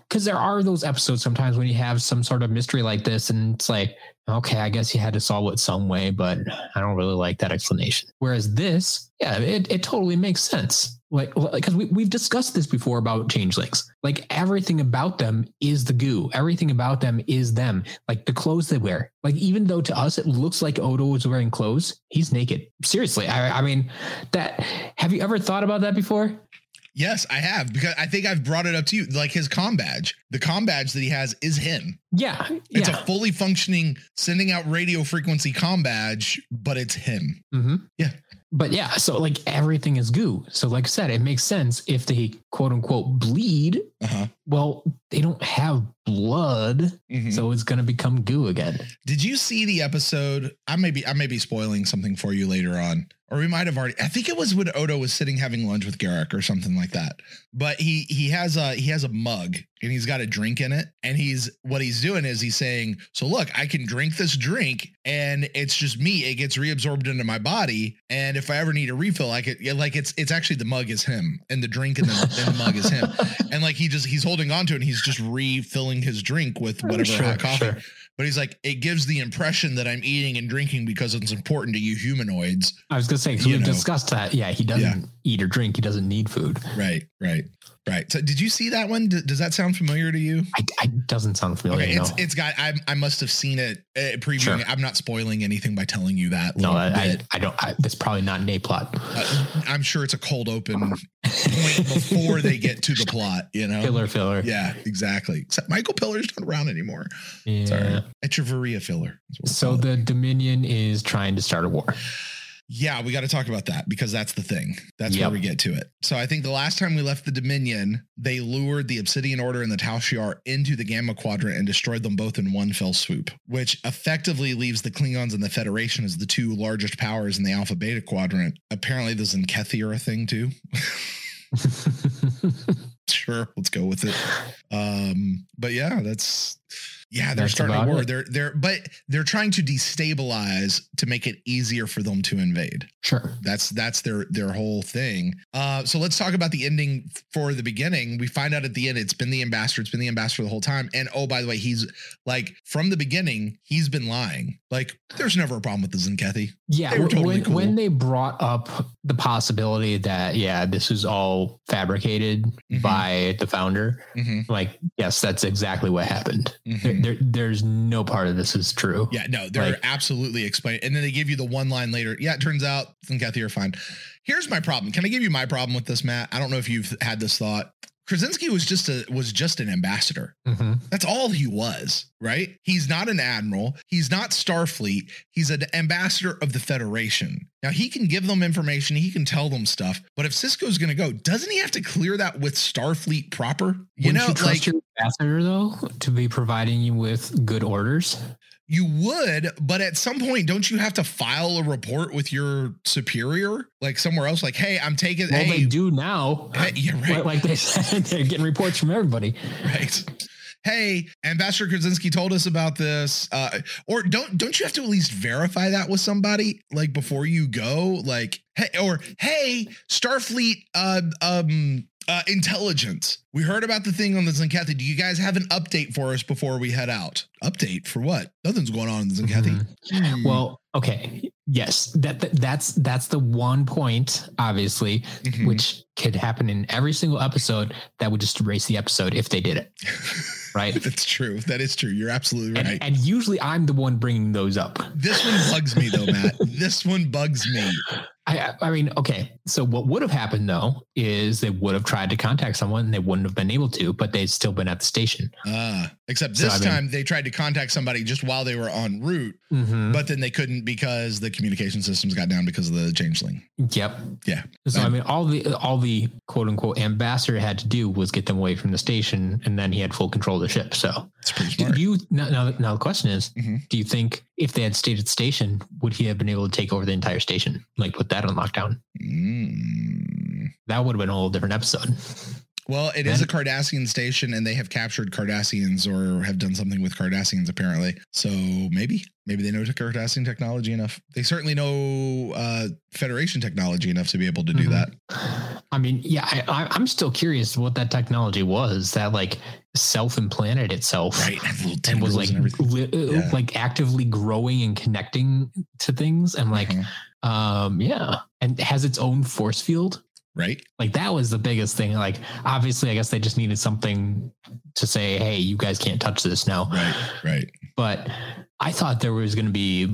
because there are those episodes sometimes when you have some sort of mystery like this and it's like okay, I guess you had to solve it some way, but I don't really like that explanation. Whereas this, yeah, it, it totally makes sense. Like, because we, we've discussed this before about changelings. Like, everything about them is the goo. Everything about them is them. Like, the clothes they wear. Like, even though to us it looks like Odo is wearing clothes, he's naked. Seriously. I, I mean, that, have you ever thought about that before? Yes, I have because I think I've brought it up to you. Like his com badge, the com badge that he has is him. Yeah. It's yeah. a fully functioning sending out radio frequency com badge, but it's him. hmm Yeah. But yeah, so like everything is goo. So like I said, it makes sense if they quote unquote bleed. Uh-huh. Well, they don't have blood, Mhm. so it's gonna become goo again. Did you see the episode? I may be I may be spoiling something for you later on. Or we might have already I think it was when Odo was sitting having lunch with Garak or something like that. But he he has a he has a mug and he's got a drink in it. And he's what he's doing is he's saying, So look, I can drink this drink and it's just me. It gets reabsorbed into my body. And if I ever need a refill, I could like it's it's actually the mug is him and the drink in the, in the mug is him. And like he just he's holding on to it and he's just refilling his drink with oh, whatever Sure, hot coffee. sure. But he's like, it gives the impression that I'm eating and drinking because it's important to you humanoids. I was gonna say 'cause You we've know. discussed that. Yeah, he doesn't Yeah. eat or drink. He doesn't need food. Right, right, right. So, did you see that one? D- does that sound familiar to you? I, I doesn't sound familiar. Okay, no, it's it's got. I I must have seen it uh, previewing. Sure. I'm not spoiling anything by telling you that. no, I, I. I don't. I, that's probably not an A plot. Uh, I'm sure it's a cold open point before they get to the plot. You know. Filler, filler. Yeah, exactly. Except Michael Piller's not around anymore. Yeah. Sorry, Echevarria filler. So it. the Dominion is trying to start a war. Yeah, we got to talk about that because that's the thing. That's where we get to it. So I think the last time we left the Dominion, they lured the Obsidian Order and the Tal Shiar into the Gamma Quadrant and destroyed them both in one fell swoop, which effectively leaves the Klingons and the Federation as the two largest powers in the Alpha Beta Quadrant. Apparently, the Tzenkethi are a thing too. sure, let's go with it. Um, but yeah, that's yeah, they're That's starting a war. it. They're they're but they're trying to destabilize to make it easier for them to invade. Sure. That's that's their their whole thing. Uh, so let's talk about the ending for the beginning. We find out at the end it's been the ambassador. It's been the ambassador the whole time. And oh, by the way, he's like from the beginning, he's been lying. Like there's never a problem with the Tzenkethi. Yeah, They totally when, cool. when they brought up the possibility that yeah, this is all fabricated Mhm. by the founder, Mhm. like yes, that's exactly what happened. There, Mhm. there, there's no part of this is true. Yeah, no, they're Like- absolutely explaining. And then they give you the one line later. Yeah, it turns out Tzenkethi are fine. Here's my problem. Can I give you my problem with this, Matt? I don't know if you've had this thought. Krajensky was just a was just an ambassador. Mhm. That's all he was, right? He's not an admiral. He's not Starfleet. He's an ambassador of the Federation. Now he can give them information. He can tell them stuff. But if Sisko's going to go, doesn't he have to clear that with Starfleet proper? You Wouldn't know, you trust like your ambassador though to be providing you with good orders? You would, but at some point, don't you have to file a report with your superior, like somewhere else? Like, hey, I'm taking. Well, hey, they do now. Hey, yeah, right. Like- they said, they're getting reports from everybody. right hey ambassador Krajensky told us about this uh or don't don't you have to at least verify that with somebody like before you go like hey or hey starfleet uh um uh intelligence we heard about the thing on the Tzenkethi. do you guys have an update for us before we head out update for what nothing's going on in the Tzenkethi. Hmm. Well, okay, yes, that, that that's that's the one point, obviously, Mhm. which could happen in every single episode. That would just erase the episode if they did it, right? that's true that is true you're absolutely right and usually I'm the one bringing those up. this one bugs me though matt this one bugs me I I mean, okay, so what would have happened though is they would have tried to contact someone and they wouldn't have been able to, but they'd still been at the station. Ah, except So, this I mean- time they tried to contact somebody just while they were en route, Mhm. but then they couldn't because the communication systems got down because of the changeling. Yep. Yeah. So I mean, all the all the quote unquote ambassador had to do was get them away from the station, and then he had full control the ship. So It's pretty do you now, now, now the question is, Mhm. do you think if they had stayed at the station, would he have been able to take over the entire station, like put that on lockdown? Mm. That would have been a whole different episode. Well, it is a Cardassian station, and they have captured Cardassians or have done something with Cardassians apparently. So maybe, maybe they know Cardassian technology enough. They certainly know uh, Federation technology enough to be able to do Mhm. that. I mean, yeah, I, I'm still curious what that technology was that like self-implanted itself. Right, and was like and li- uh, Yeah. like actively growing and connecting to things and like Mhm. um yeah and has its own force field right. like that was the biggest thing like obviously i guess they just needed something to say hey you guys can't touch this now Right, right. but i thought there was going to be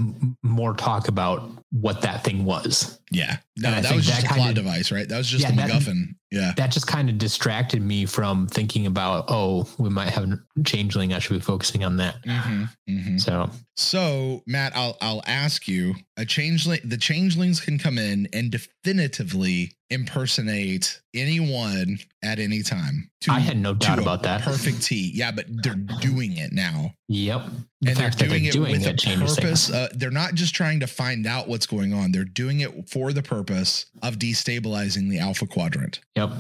more talk about what that thing was Yeah. No, that was just that a plot kinda- device, right? That was just Yeah, a that- MacGuffin. Yeah. that just kind of distracted me from thinking about oh we might have a changeling i should be focusing on that Mm-hmm. Mm-hmm. so So, Matt, I'll I'll ask you a changeling. The changelings can come in and definitively impersonate anyone at any time. To, i had no doubt about that Perfect T. Yeah, but they're doing it now, yep the and they're doing they're it with a it changes purpose. Uh, they're not just trying to find out what's going on. They're doing it for the purpose of destabilizing the Alpha Quadrant. Yep.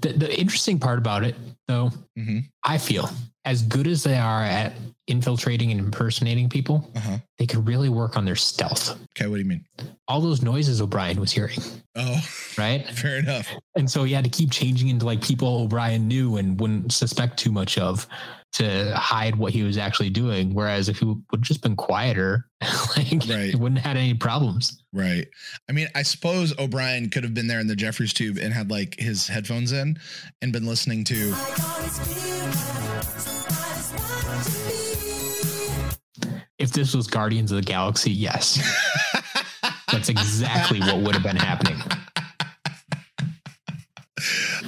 The, the interesting part about it, though, Mhm. I feel as good as they are at infiltrating and impersonating people, Uh huh. they could really work on their stealth. Okay, what do you mean? All those noises O'Brien was hearing, Oh, right? fair enough. And so he had to keep changing into like people O'Brien knew and wouldn't suspect too much of to hide what he was actually doing. Whereas if he would have just been quieter, like Right. he wouldn't have had any problems. Right. I mean, I suppose O'Brien could have been there in the Jefferies tube and had like his headphones in and been listening to. If this was Guardians of the Galaxy, yes. That's exactly what would have been happening.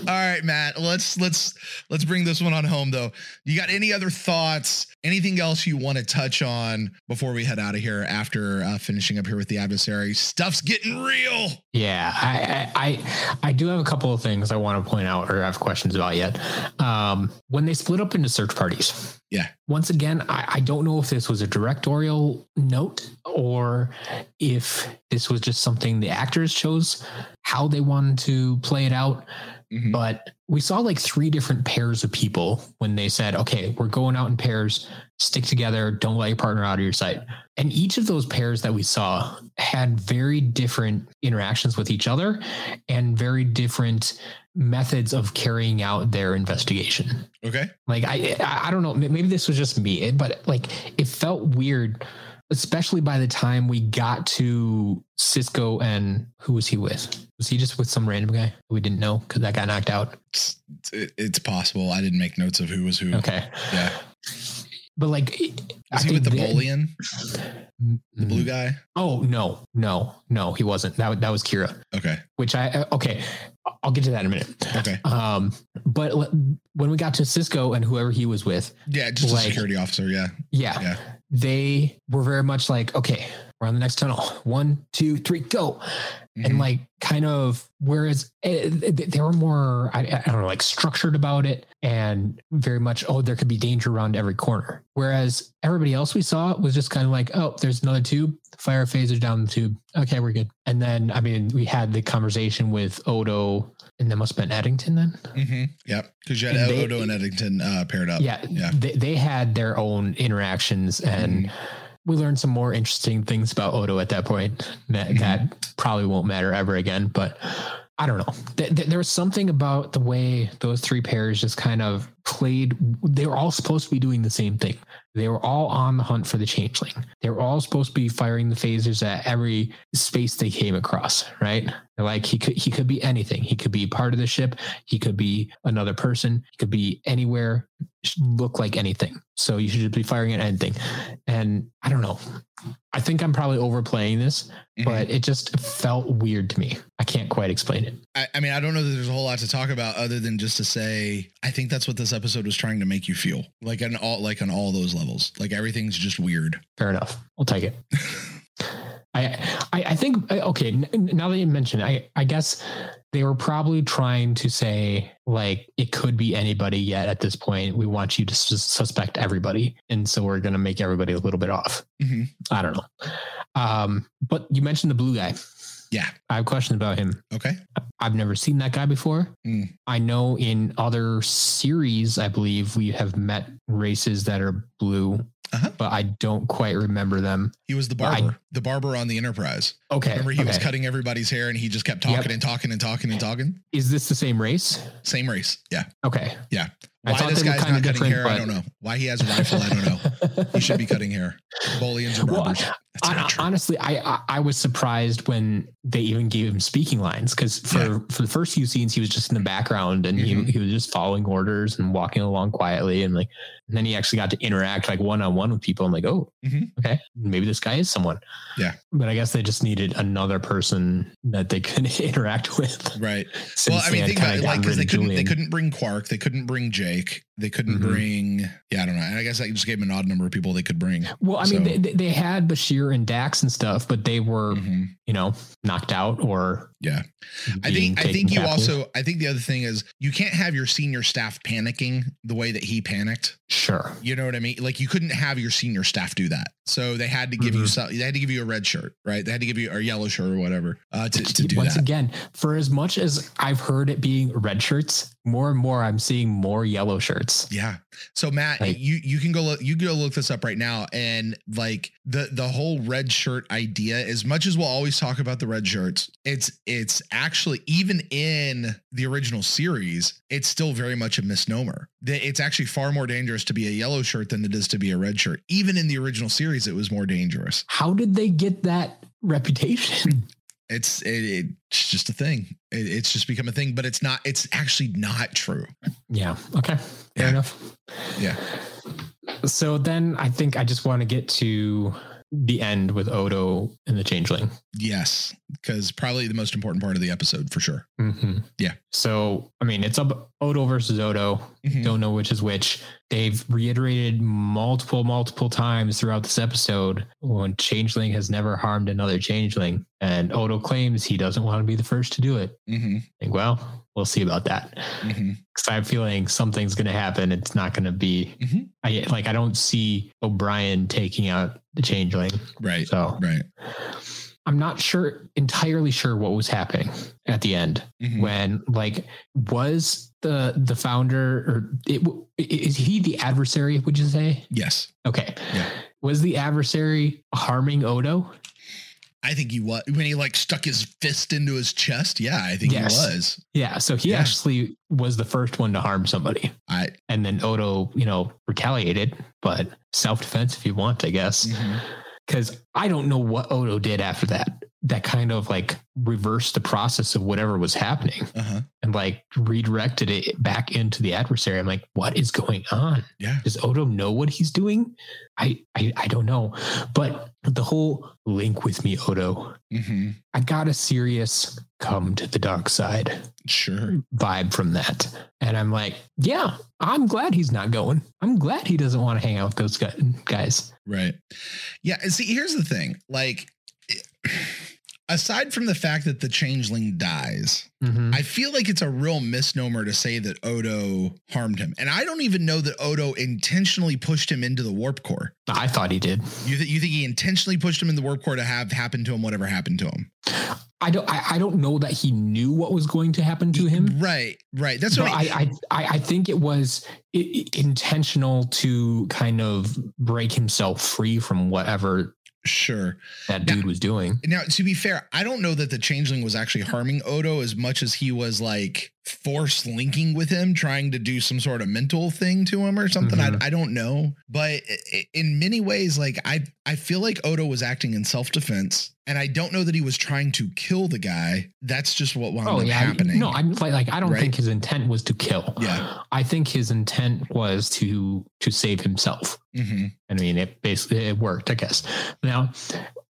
All right, Matt. Let's let's let's bring this one on home though. You got any other thoughts? Anything else you want to touch on before we head out of here after uh, finishing up here with the adversary? Stuff's getting real. Yeah, I, I I I do have a couple of things I want to point out or have questions about yet. Um, when they split up into search parties, Yeah. Once again, I, I don't know if this was a directorial note or if this was just something the actors chose how they wanted to play it out. Mhm. but we saw like three different pairs of people when they said, okay, we're going out in pairs, stick together, don't let your partner out of your sight. And each of those pairs that we saw had very different interactions with each other and very different methods of carrying out their investigation. Okay. Like I I don't know. Maybe this was just me, but like it felt weird, especially by the time we got to Sisko and who was he with? Was he just with some random guy we didn't know because that got knocked out? It's, it's possible. I didn't make notes of who was who. Okay, Yeah. but like, Was he with the Bolian, the Mm. blue guy? Oh no, no, no, he wasn't. That that was Kira. Okay. Which I uh, okay, I'll get to that in a minute. Okay. Um, but when we got to Sisko and whoever he was with, Yeah. Just Like- a security officer. Yeah. yeah, Yeah. They were very much like, okay, we're on the next tunnel. One, two, three, go. And Mhm. like, kind of, whereas eh, they were more, I, I don't know, like structured about it and very much, oh, there could be danger around every corner. Whereas everybody else we saw was just kind of like, oh, there's another tube, fire a phaser down the tube. Okay, we're good. And then, I mean, we had the conversation with Odo, and that must have been Eddington then. Mhm. Yep. Because you had And they- Odo and Eddington uh, paired up. yeah, Yeah. They, they had their own interactions and we learned some more interesting things about odo at that point that, Mhm. that probably won't matter ever again but i don't know Th- th- there was something about the way those three pairs just kind of played they were all supposed to be doing the same thing they were all on the hunt for the changeling. They were all supposed to be firing the phasers at every space they came across right? Like he could he could be anything. He could be part of the ship. He could be another person. He could be anywhere look like anything. So you should just be firing at anything. And i don't know. I think i'm probably overplaying this Mhm. but it just felt weird to me can't quite explain it I, I mean, I don't know that there's a whole lot to talk about other than just to say I think that's what this episode was trying to make you feel like on all like on all those levels. Like everything's just weird. fair enough i'll take it I, I I think okay. n- n- Now that you mention, it, I I guess they were probably trying to say like it could be anybody. Yet at this point, we want you to sus- suspect everybody, and so we're gonna make everybody a little bit off. Mhm. I don't know. Um, but you mentioned the blue guy. Yeah. I have questions about him. Okay. I've never seen that guy before. Mm. I know in other series, I believe we have met races that are blue, Uh-huh. but I don't quite remember them. He was the Well, I- barber, the barber on the Enterprise. Okay. Remember, he was cutting everybody's hair and he just kept talking Yep. and talking and talking and talking. Is this the same race? Same race. Yeah. Okay. Yeah. I Why thought this guy's not cutting hair, I don't know. Why he has a rifle, I don't know. He should be cutting hair. Bolians Well, barbers. Hon- not honestly, I, I I was surprised when they even gave him speaking lines because for Yeah. for the first few scenes he was just in the background and Mhm. he he was just following orders and walking along quietly and like and then he actually got to interact like one on one with people. I'm like, oh, Mhm. okay, maybe this guy is someone. Yeah. but I guess they just needed another person that they could interact with. Right. well, I mean, think about it, like because they couldn't they couldn't bring Quark, they couldn't bring Jake, they couldn't Mhm. bring yeah, I don't know. I guess I just gave them an odd number of people they could bring. Well, I mean, So- they, they- they had Bashir and Dax and stuff, but they were, Mhm. you know, knocked out or Yeah. I think I think you captive. also I think the other thing is you can't have your senior staff panicking the way that he panicked. Sure. You know what I mean? Like you couldn't have your senior staff do that. So they had to give you Mhm. some, they had to give you a red shirt, right? They had to give you a yellow shirt or whatever uh, to, to do Once that. again, for as much as I've heard it being red shirts, more and more I'm seeing more yellow shirts. Yeah. So Matt, Like- you you can go look, you can go look this up right now, and like the the whole red shirt idea. As much as we'll always talk about the red shirts, it's it's actually even in the original series, it's still very much a misnomer. It's actually far more dangerous to be a yellow shirt than it is to be a red shirt. Even in the original series, it was more dangerous. How did they get that reputation? It's it, it's just a thing. It, it's just become a thing, but it's not. It's actually not true. yeah. Okay. Fair Yeah. enough. Yeah. So then I think I just want to get to the end with Odo and the Changeling. Yes, because probably the most important part of the episode for sure. Mm-hmm. Yeah. So I mean, it's up Odo versus Odo. Mhm. Don't know which is which. They've reiterated multiple, multiple times throughout this episode when Changeling has never harmed another Changeling, and Odo claims he doesn't want to be the first to do it. Mm-hmm. Think, well, we'll see about that. Mm-hmm. Because I'm feeling something's going to happen. It's not going to be. Mhm. I like. I don't see O'Brien taking out the Changeling. Right. So Right. I'm not sure entirely sure what was happening at the end Mhm. when like was the the founder or it, is he the adversary? Would you say? Yes. Okay. Yeah. Was the adversary harming Odo? I think he was when he like stuck his fist into his chest. Yeah, I think Yes. he was. Yeah. So he Yeah. actually was the first one to harm somebody. I And then Odo, you know, retaliated, but self defense if you want, I guess. Because I don't know what Odo did after that. That kind of like reversed the process of whatever was happening uh-huh. and like redirected it back into the adversary. I'm like, what is going on? Yeah. Does Odo know what he's doing? I I, I don't know. But the whole link with me, Odo, hmm I got a serious come to the dark side Sure. vibe from that. And I'm like, yeah, I'm glad he's not going. I'm glad he doesn't want to hang out with those guys. Right. Yeah. And see, here's the thing. Like, aside from the fact that the changeling dies, Mhm. I feel like it's a real misnomer to say that Odo harmed him. And I don't even know that Odo intentionally pushed him into the warp core. I thought he did. You, th- you think he intentionally pushed him in the warp core to have happen to him whatever happened to him? I don't. I, I don't know that he knew what was going to happen to him. Right. Right. That's what I, I, I, I think it was intentional to kind of break himself free from whatever sure. that Now- dude was doing. Now, to be fair, I don't know that the changeling was actually harming Odo as much as he was like force linking with him, trying to do some sort of mental thing to him or something. Mhm. I, I don't know, but in many ways, like I, I feel like Odo was acting in self defense, and I don't know that he was trying to kill the guy. That's just what wound Oh up yeah, happening. no, I'm like, like I don't Right? think his intent was to kill. Yeah. I think his intent was to to save himself. Mhm. I mean, it basically it worked, I guess. Now,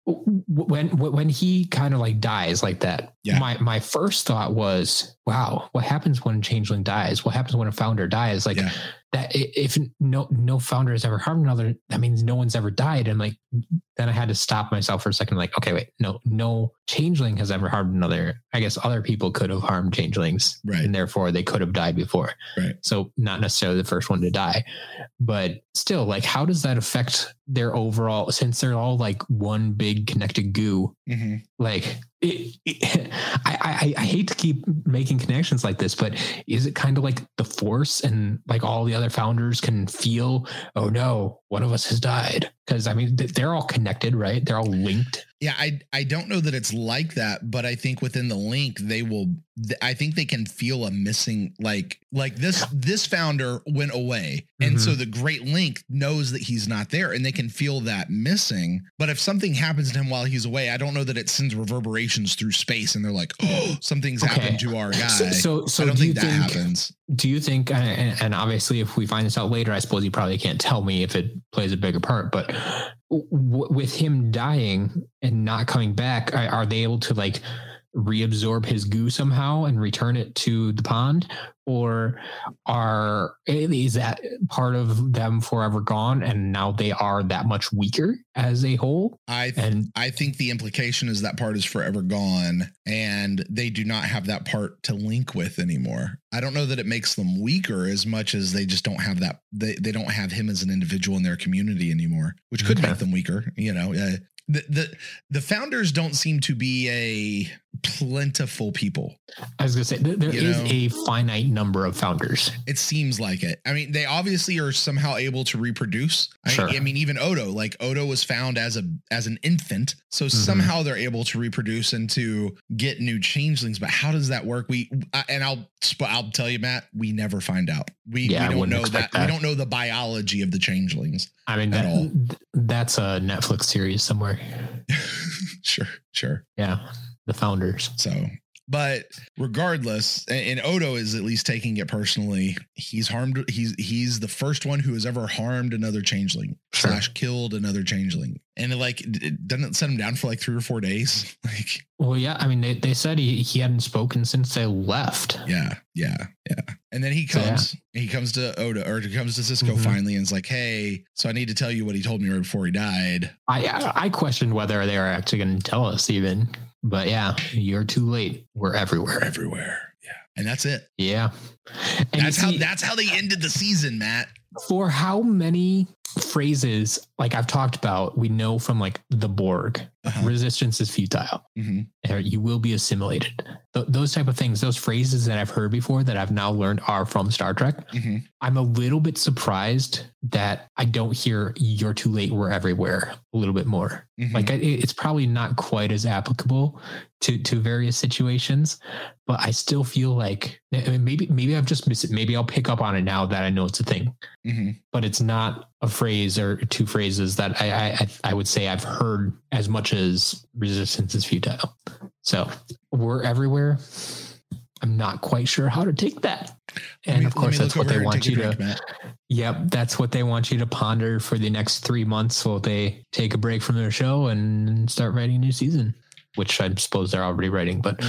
when when he kind of like dies like that, Yeah. my my first thought was, wow, what happens when a changeling dies? What happens when a founder dies? Like Yeah. that, if no no founder has ever harmed another, that means no one's ever died. And like, then I had to stop myself for a second. Like, okay, wait, no, no changeling has ever harmed another. I guess other people could have harmed changelings, Right. And therefore they could have died before. Right. So not necessarily the first one to die, but still, like, how does that affect their overall? Since they're all like one big connected goo, Mhm. like it, it- I, I I hate to keep making connections like this, but is it kind of like the force and like all the other founders can feel? Oh no, one of us has died because I mean they're all connected, right? They're all linked. Yeah, I I don't know that it's like that, but I think within the link they will. I think they can feel a missing like like this this founder went away, and Mhm. so the Great Link knows that he's not there, and they can feel that missing. But if something happens to him while he's away, I don't know that it sends reverberations through space, and they're like, oh, something's Okay. happened to our guy. So so, so I don't do you think that happens. Do you think? And, obviously, if we find this out later, I suppose you probably can't tell me if it plays a bigger part. But w- with him dying and not coming back, are they able to like reabsorb his goo somehow and return it to the pond, or are is that part of them forever gone and now they are that much weaker as a whole? I And I think the implication is that part is forever gone and they do not have that part to link with anymore. I don't know that it makes them weaker as much as they just don't have that they, they don't have him as an individual in their community anymore, which could Okay. make them weaker, you know. Uh, the, the the founders don't seem to be a plentiful people. I was gonna say th- there You is know? a finite number of founders. It seems like it. I mean, they obviously are somehow able to reproduce. I, Sure. I mean, even Odo, like Odo was found as a as an infant, so Mm-hmm. somehow they're able to reproduce and to get new changelings. But how does that work? We I, and I'll I'll tell you, Matt, we never find out. We, Yeah, we don't know that, expect We don't know the biology of the changelings. I mean, At that, that's a Netflix series somewhere. sure, sure. Yeah, the founders. So, but regardless, and, and Odo is at least taking it personally. He's harmed. He's he's the first one who has ever harmed another changeling Sure. slash killed another changeling, and it, like it- it doesn't set him down for like three or four days. Like, Well, yeah. I mean, they, they said he, he hadn't spoken since they left. yeah, yeah, yeah. And then he So, yeah. comes. He comes to Odo or he comes to Sisko Mhm. finally, and is like, "Hey, so I need to tell you what he told me right before he died." I I, I questioned whether they were actually going to tell us even, but yeah, you're too late. We're everywhere. We're everywhere. Yeah, and that's it. Yeah, and that's you how that's how they ended the season, Matt. for how many phrases like I've talked about, we know from like the Borg, Uh-huh. resistance is futile. Mhm. You will be assimilated. Th- those type of things, those phrases that I've heard before that I've now learned are from Star Trek. Mhm. I'm a little bit surprised that I don't hear "You're too late, we're everywhere" a little bit more. Mhm. Like I, it's probably not quite as applicable to to various situations, but I still feel like I mean, maybe maybe I've just missed it. Maybe I'll pick up on it now that I know it's a thing. Mhm. But it's not a phrase or two phrases that I I, I- would say I've heard as much as resistance is futile. So we're everywhere. I'm not quite sure how to take that. And me- of course, that's what they want you to. Matt. Yep, that's what they want you to ponder for the next three months while they take a break from their show and start writing a new season, which I suppose they're already writing. But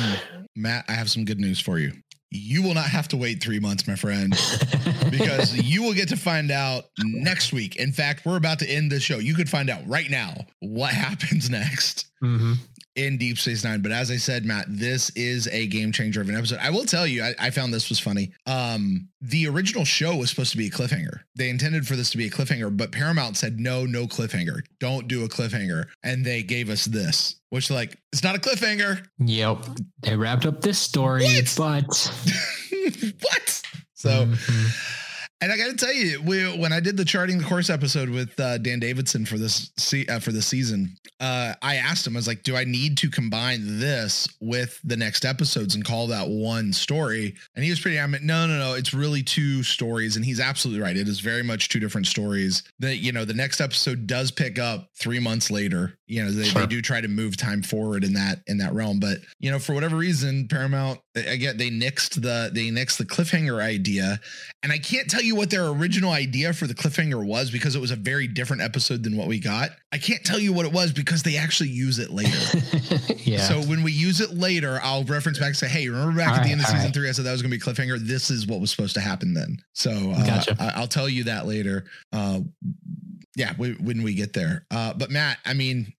Matt, I have some good news for you. You will not have to wait three months, my friend, because you will get to find out next week. In fact, we're about to end the show. You could find out right now what happens next Mhm. In Deep Space Nine. But as I said, Matt, this is a game changer of an episode. I will tell you, I, I found this was funny. Um, the original show was supposed to be a cliffhanger. They intended for this to be a cliffhanger, but Paramount said no, no cliffhanger. Don't do a cliffhanger, and they gave us this, which like it's not a cliffhanger. yep, they wrapped up this story, What? but what? So. Mhm. And I got to tell you, we, when I did the charting the course episode with uh, Dan Davidson for this se- uh, for the season, uh, I asked him, I was like, "Do I need to combine this with the next episodes and call that one story?" And he was pretty adamant, "No, no, no, it's really two stories." And he's absolutely right. It is very much two different stories. That you know, the next episode does pick up three months later. You know, they, Sure. they do try to move time forward in that in that realm, but you know, for whatever reason, Paramount again they nixed the they nixed the cliffhanger idea and I can't tell you what their original idea for the cliffhanger was because it was a very different episode than what we got. I can't tell you what it was because they actually use it later. yeah. So when we use it later, I'll reference back and say, "Hey, remember back All at the end of season right. three, I said that was going to be cliffhanger. This is what was supposed to happen then." So uh, Gotcha. I- I'll tell you that later. Uh, yeah, w- when we get there. Uh, but Matt, I mean,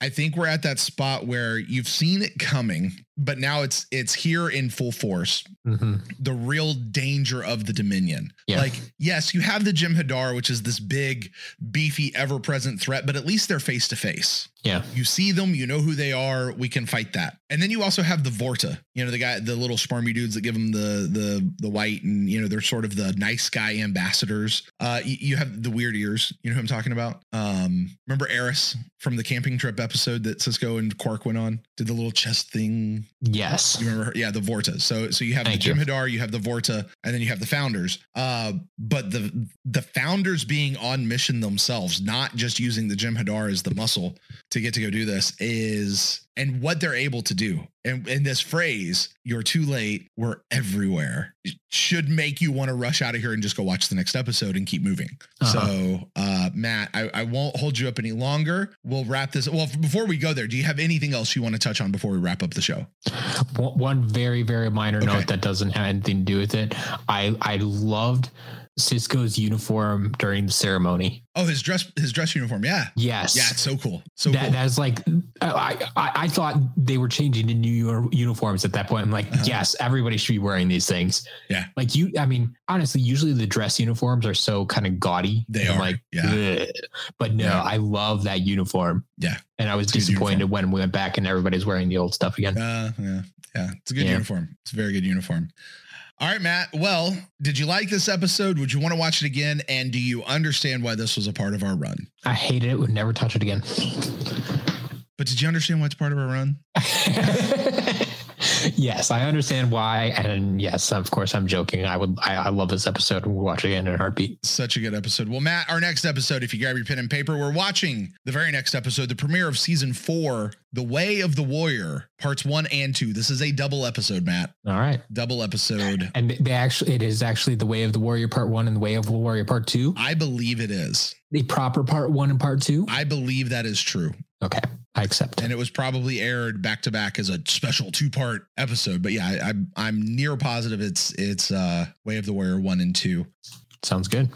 I think we're at that spot where you've seen it coming, but now it's it's here in full force Mhm. the real danger of the Dominion. Yeah. Like, yes, you have the Jem'Hadar, which is this big, beefy, ever present threat, but at least they're face to face. yeah. You see them, you know who they are. We can fight that. And then you also have the Vorta, you know, the guy, the little smarmy dudes that give them the the the white, and you know they're sort of the nice guy ambassadors. Uh, you, you have the weird ears. You know who I'm talking about? Um, remember Eris from the camping trip episode that Sisko and Quark went on? Did the little chest thing? Yes. You remember? Yeah, the Vorta. So so you have Thank the Jim you. Hadar, you have the Vorta, and then you have the founders. Uh, but the the founders being on mission themselves, not just using the Jem'Hadar as the muscle to get to go do this, is and what they're able to do. And and this phrase, you're too late, we're everywhere, it should make you want to rush out of here and just go watch the next episode and keep moving. Uh-huh. So uh Matt, I, I won't hold you up any longer. We'll wrap this. Well, before we go there, do you have anything else you want to touch on before we wrap up the show? One very very minor Okay. note that doesn't have anything to do with it. I I loved Sisko's uniform during the ceremony. Oh, his dress, his dress uniform. Yeah, Yes. yeah, it's so cool. So that cool. that is like I, I I thought they were changing to new uniforms at that point. I'm like, Uh-huh. yes, everybody should be wearing these things. Yeah. like you. I mean, honestly, usually the dress uniforms are so kind of gaudy. They are like, yeah. But no, Yeah. I love that uniform. Yeah. and I was It's disappointed when we went back and everybody's wearing the old stuff again. uh, yeah, yeah, it's a good Yeah. uniform. It's a very good uniform. All right, Matt. Well, did you like this episode? Would you want to watch it again? And do you understand why this was a part of our run? I hated it. Would never touch it again. But did you understand why it's part of our run? yes, I understand why, and yes, of course, I'm joking. I would. I, I love this episode. We'll watch it again in a heartbeat. Such a good episode. Well, Matt, our next episode, if you grab your pen and paper, we're watching the very next episode, the premiere of season four, The Way of the Warrior, parts one and two. This is a double episode, Matt. All right. Double episode. And they actually, it is actually the Way of the Warrior Part One and the Way of the Warrior Part Two. I believe it is. The proper Part One and Part Two. I believe that is true. Okay, I accept. and it was probably aired back to back as a special two part episode. But yeah, I, I'm I'm near positive it's it's uh Way of the Warrior one and two. Sounds good.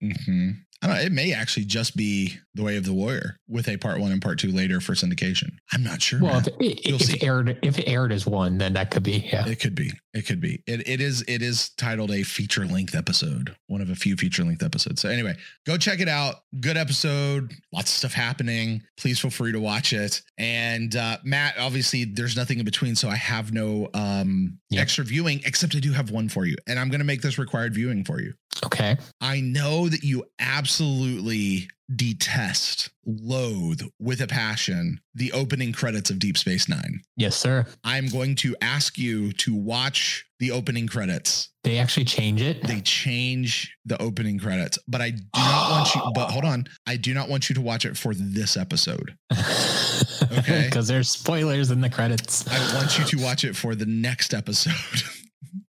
hmm I don't know. It may actually just be The Way of the Warrior with a part one and part two later for syndication. I'm not sure. Well, man. if, it, You'll if it aired, if it aired as one, then that could be yeah. It could be. It could be. It, it is. It is titled a feature length episode, one of a few feature length episodes. So anyway, go check it out. Good episode. Lots of stuff happening. Please feel free to watch it. And uh, Matt, obviously, there's nothing in between, so I have no um, Yep. extra viewing, except I do have one for you, and I'm going to make this required viewing for you. Okay. I know that you absolutely detest, loathe with a passion the opening credits of Deep Space Nine. Yes, sir. I'm going to ask you to watch the opening credits. They actually change it. They change the opening credits, but I do not want you, but hold on. I do not want you to watch it for this episode. Okay. Because there's spoilers in the credits. I want you to watch it for the next episode.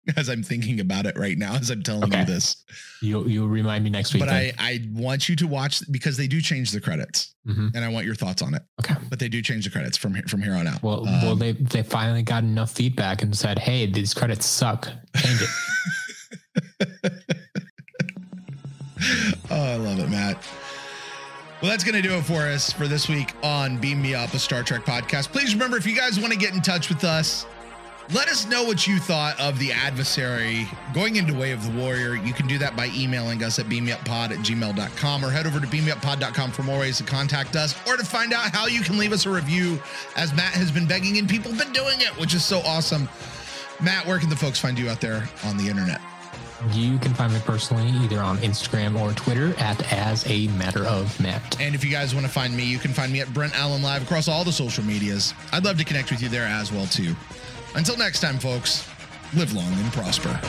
as I'm thinking about it right now, as I'm telling Okay. you this. You'll you'll remind me next week. But I, then. I want you to watch because they do change the credits Mhm. and I want your thoughts on it. Okay. But they do change the credits from here, from here on out. Well, Um, well, they they finally got enough feedback and said, "Hey, these credits suck. Change it." oh, I love it, Matt. Well, that's going to do it for us for this week on Beam Me Up, a Star Trek podcast. Please remember if you guys want to get in touch with us, let us know what you thought of the adversary going into Way of the Warrior. You can do that by emailing us at beamuppod at gmail.com or head over to beamuppod.com for more ways to contact us or to find out how you can leave us a review as Matt has been begging and people have been doing it, which is so awesome. Matt, where can the folks find you out there on the internet? You can find me personally either on Instagram or Twitter at as a matter of Matt. And if you guys want to find me, you can find me at Brent Allen Live across all the social medias. I'd love to connect with you there as well too. Until next time, folks, live long and prosper.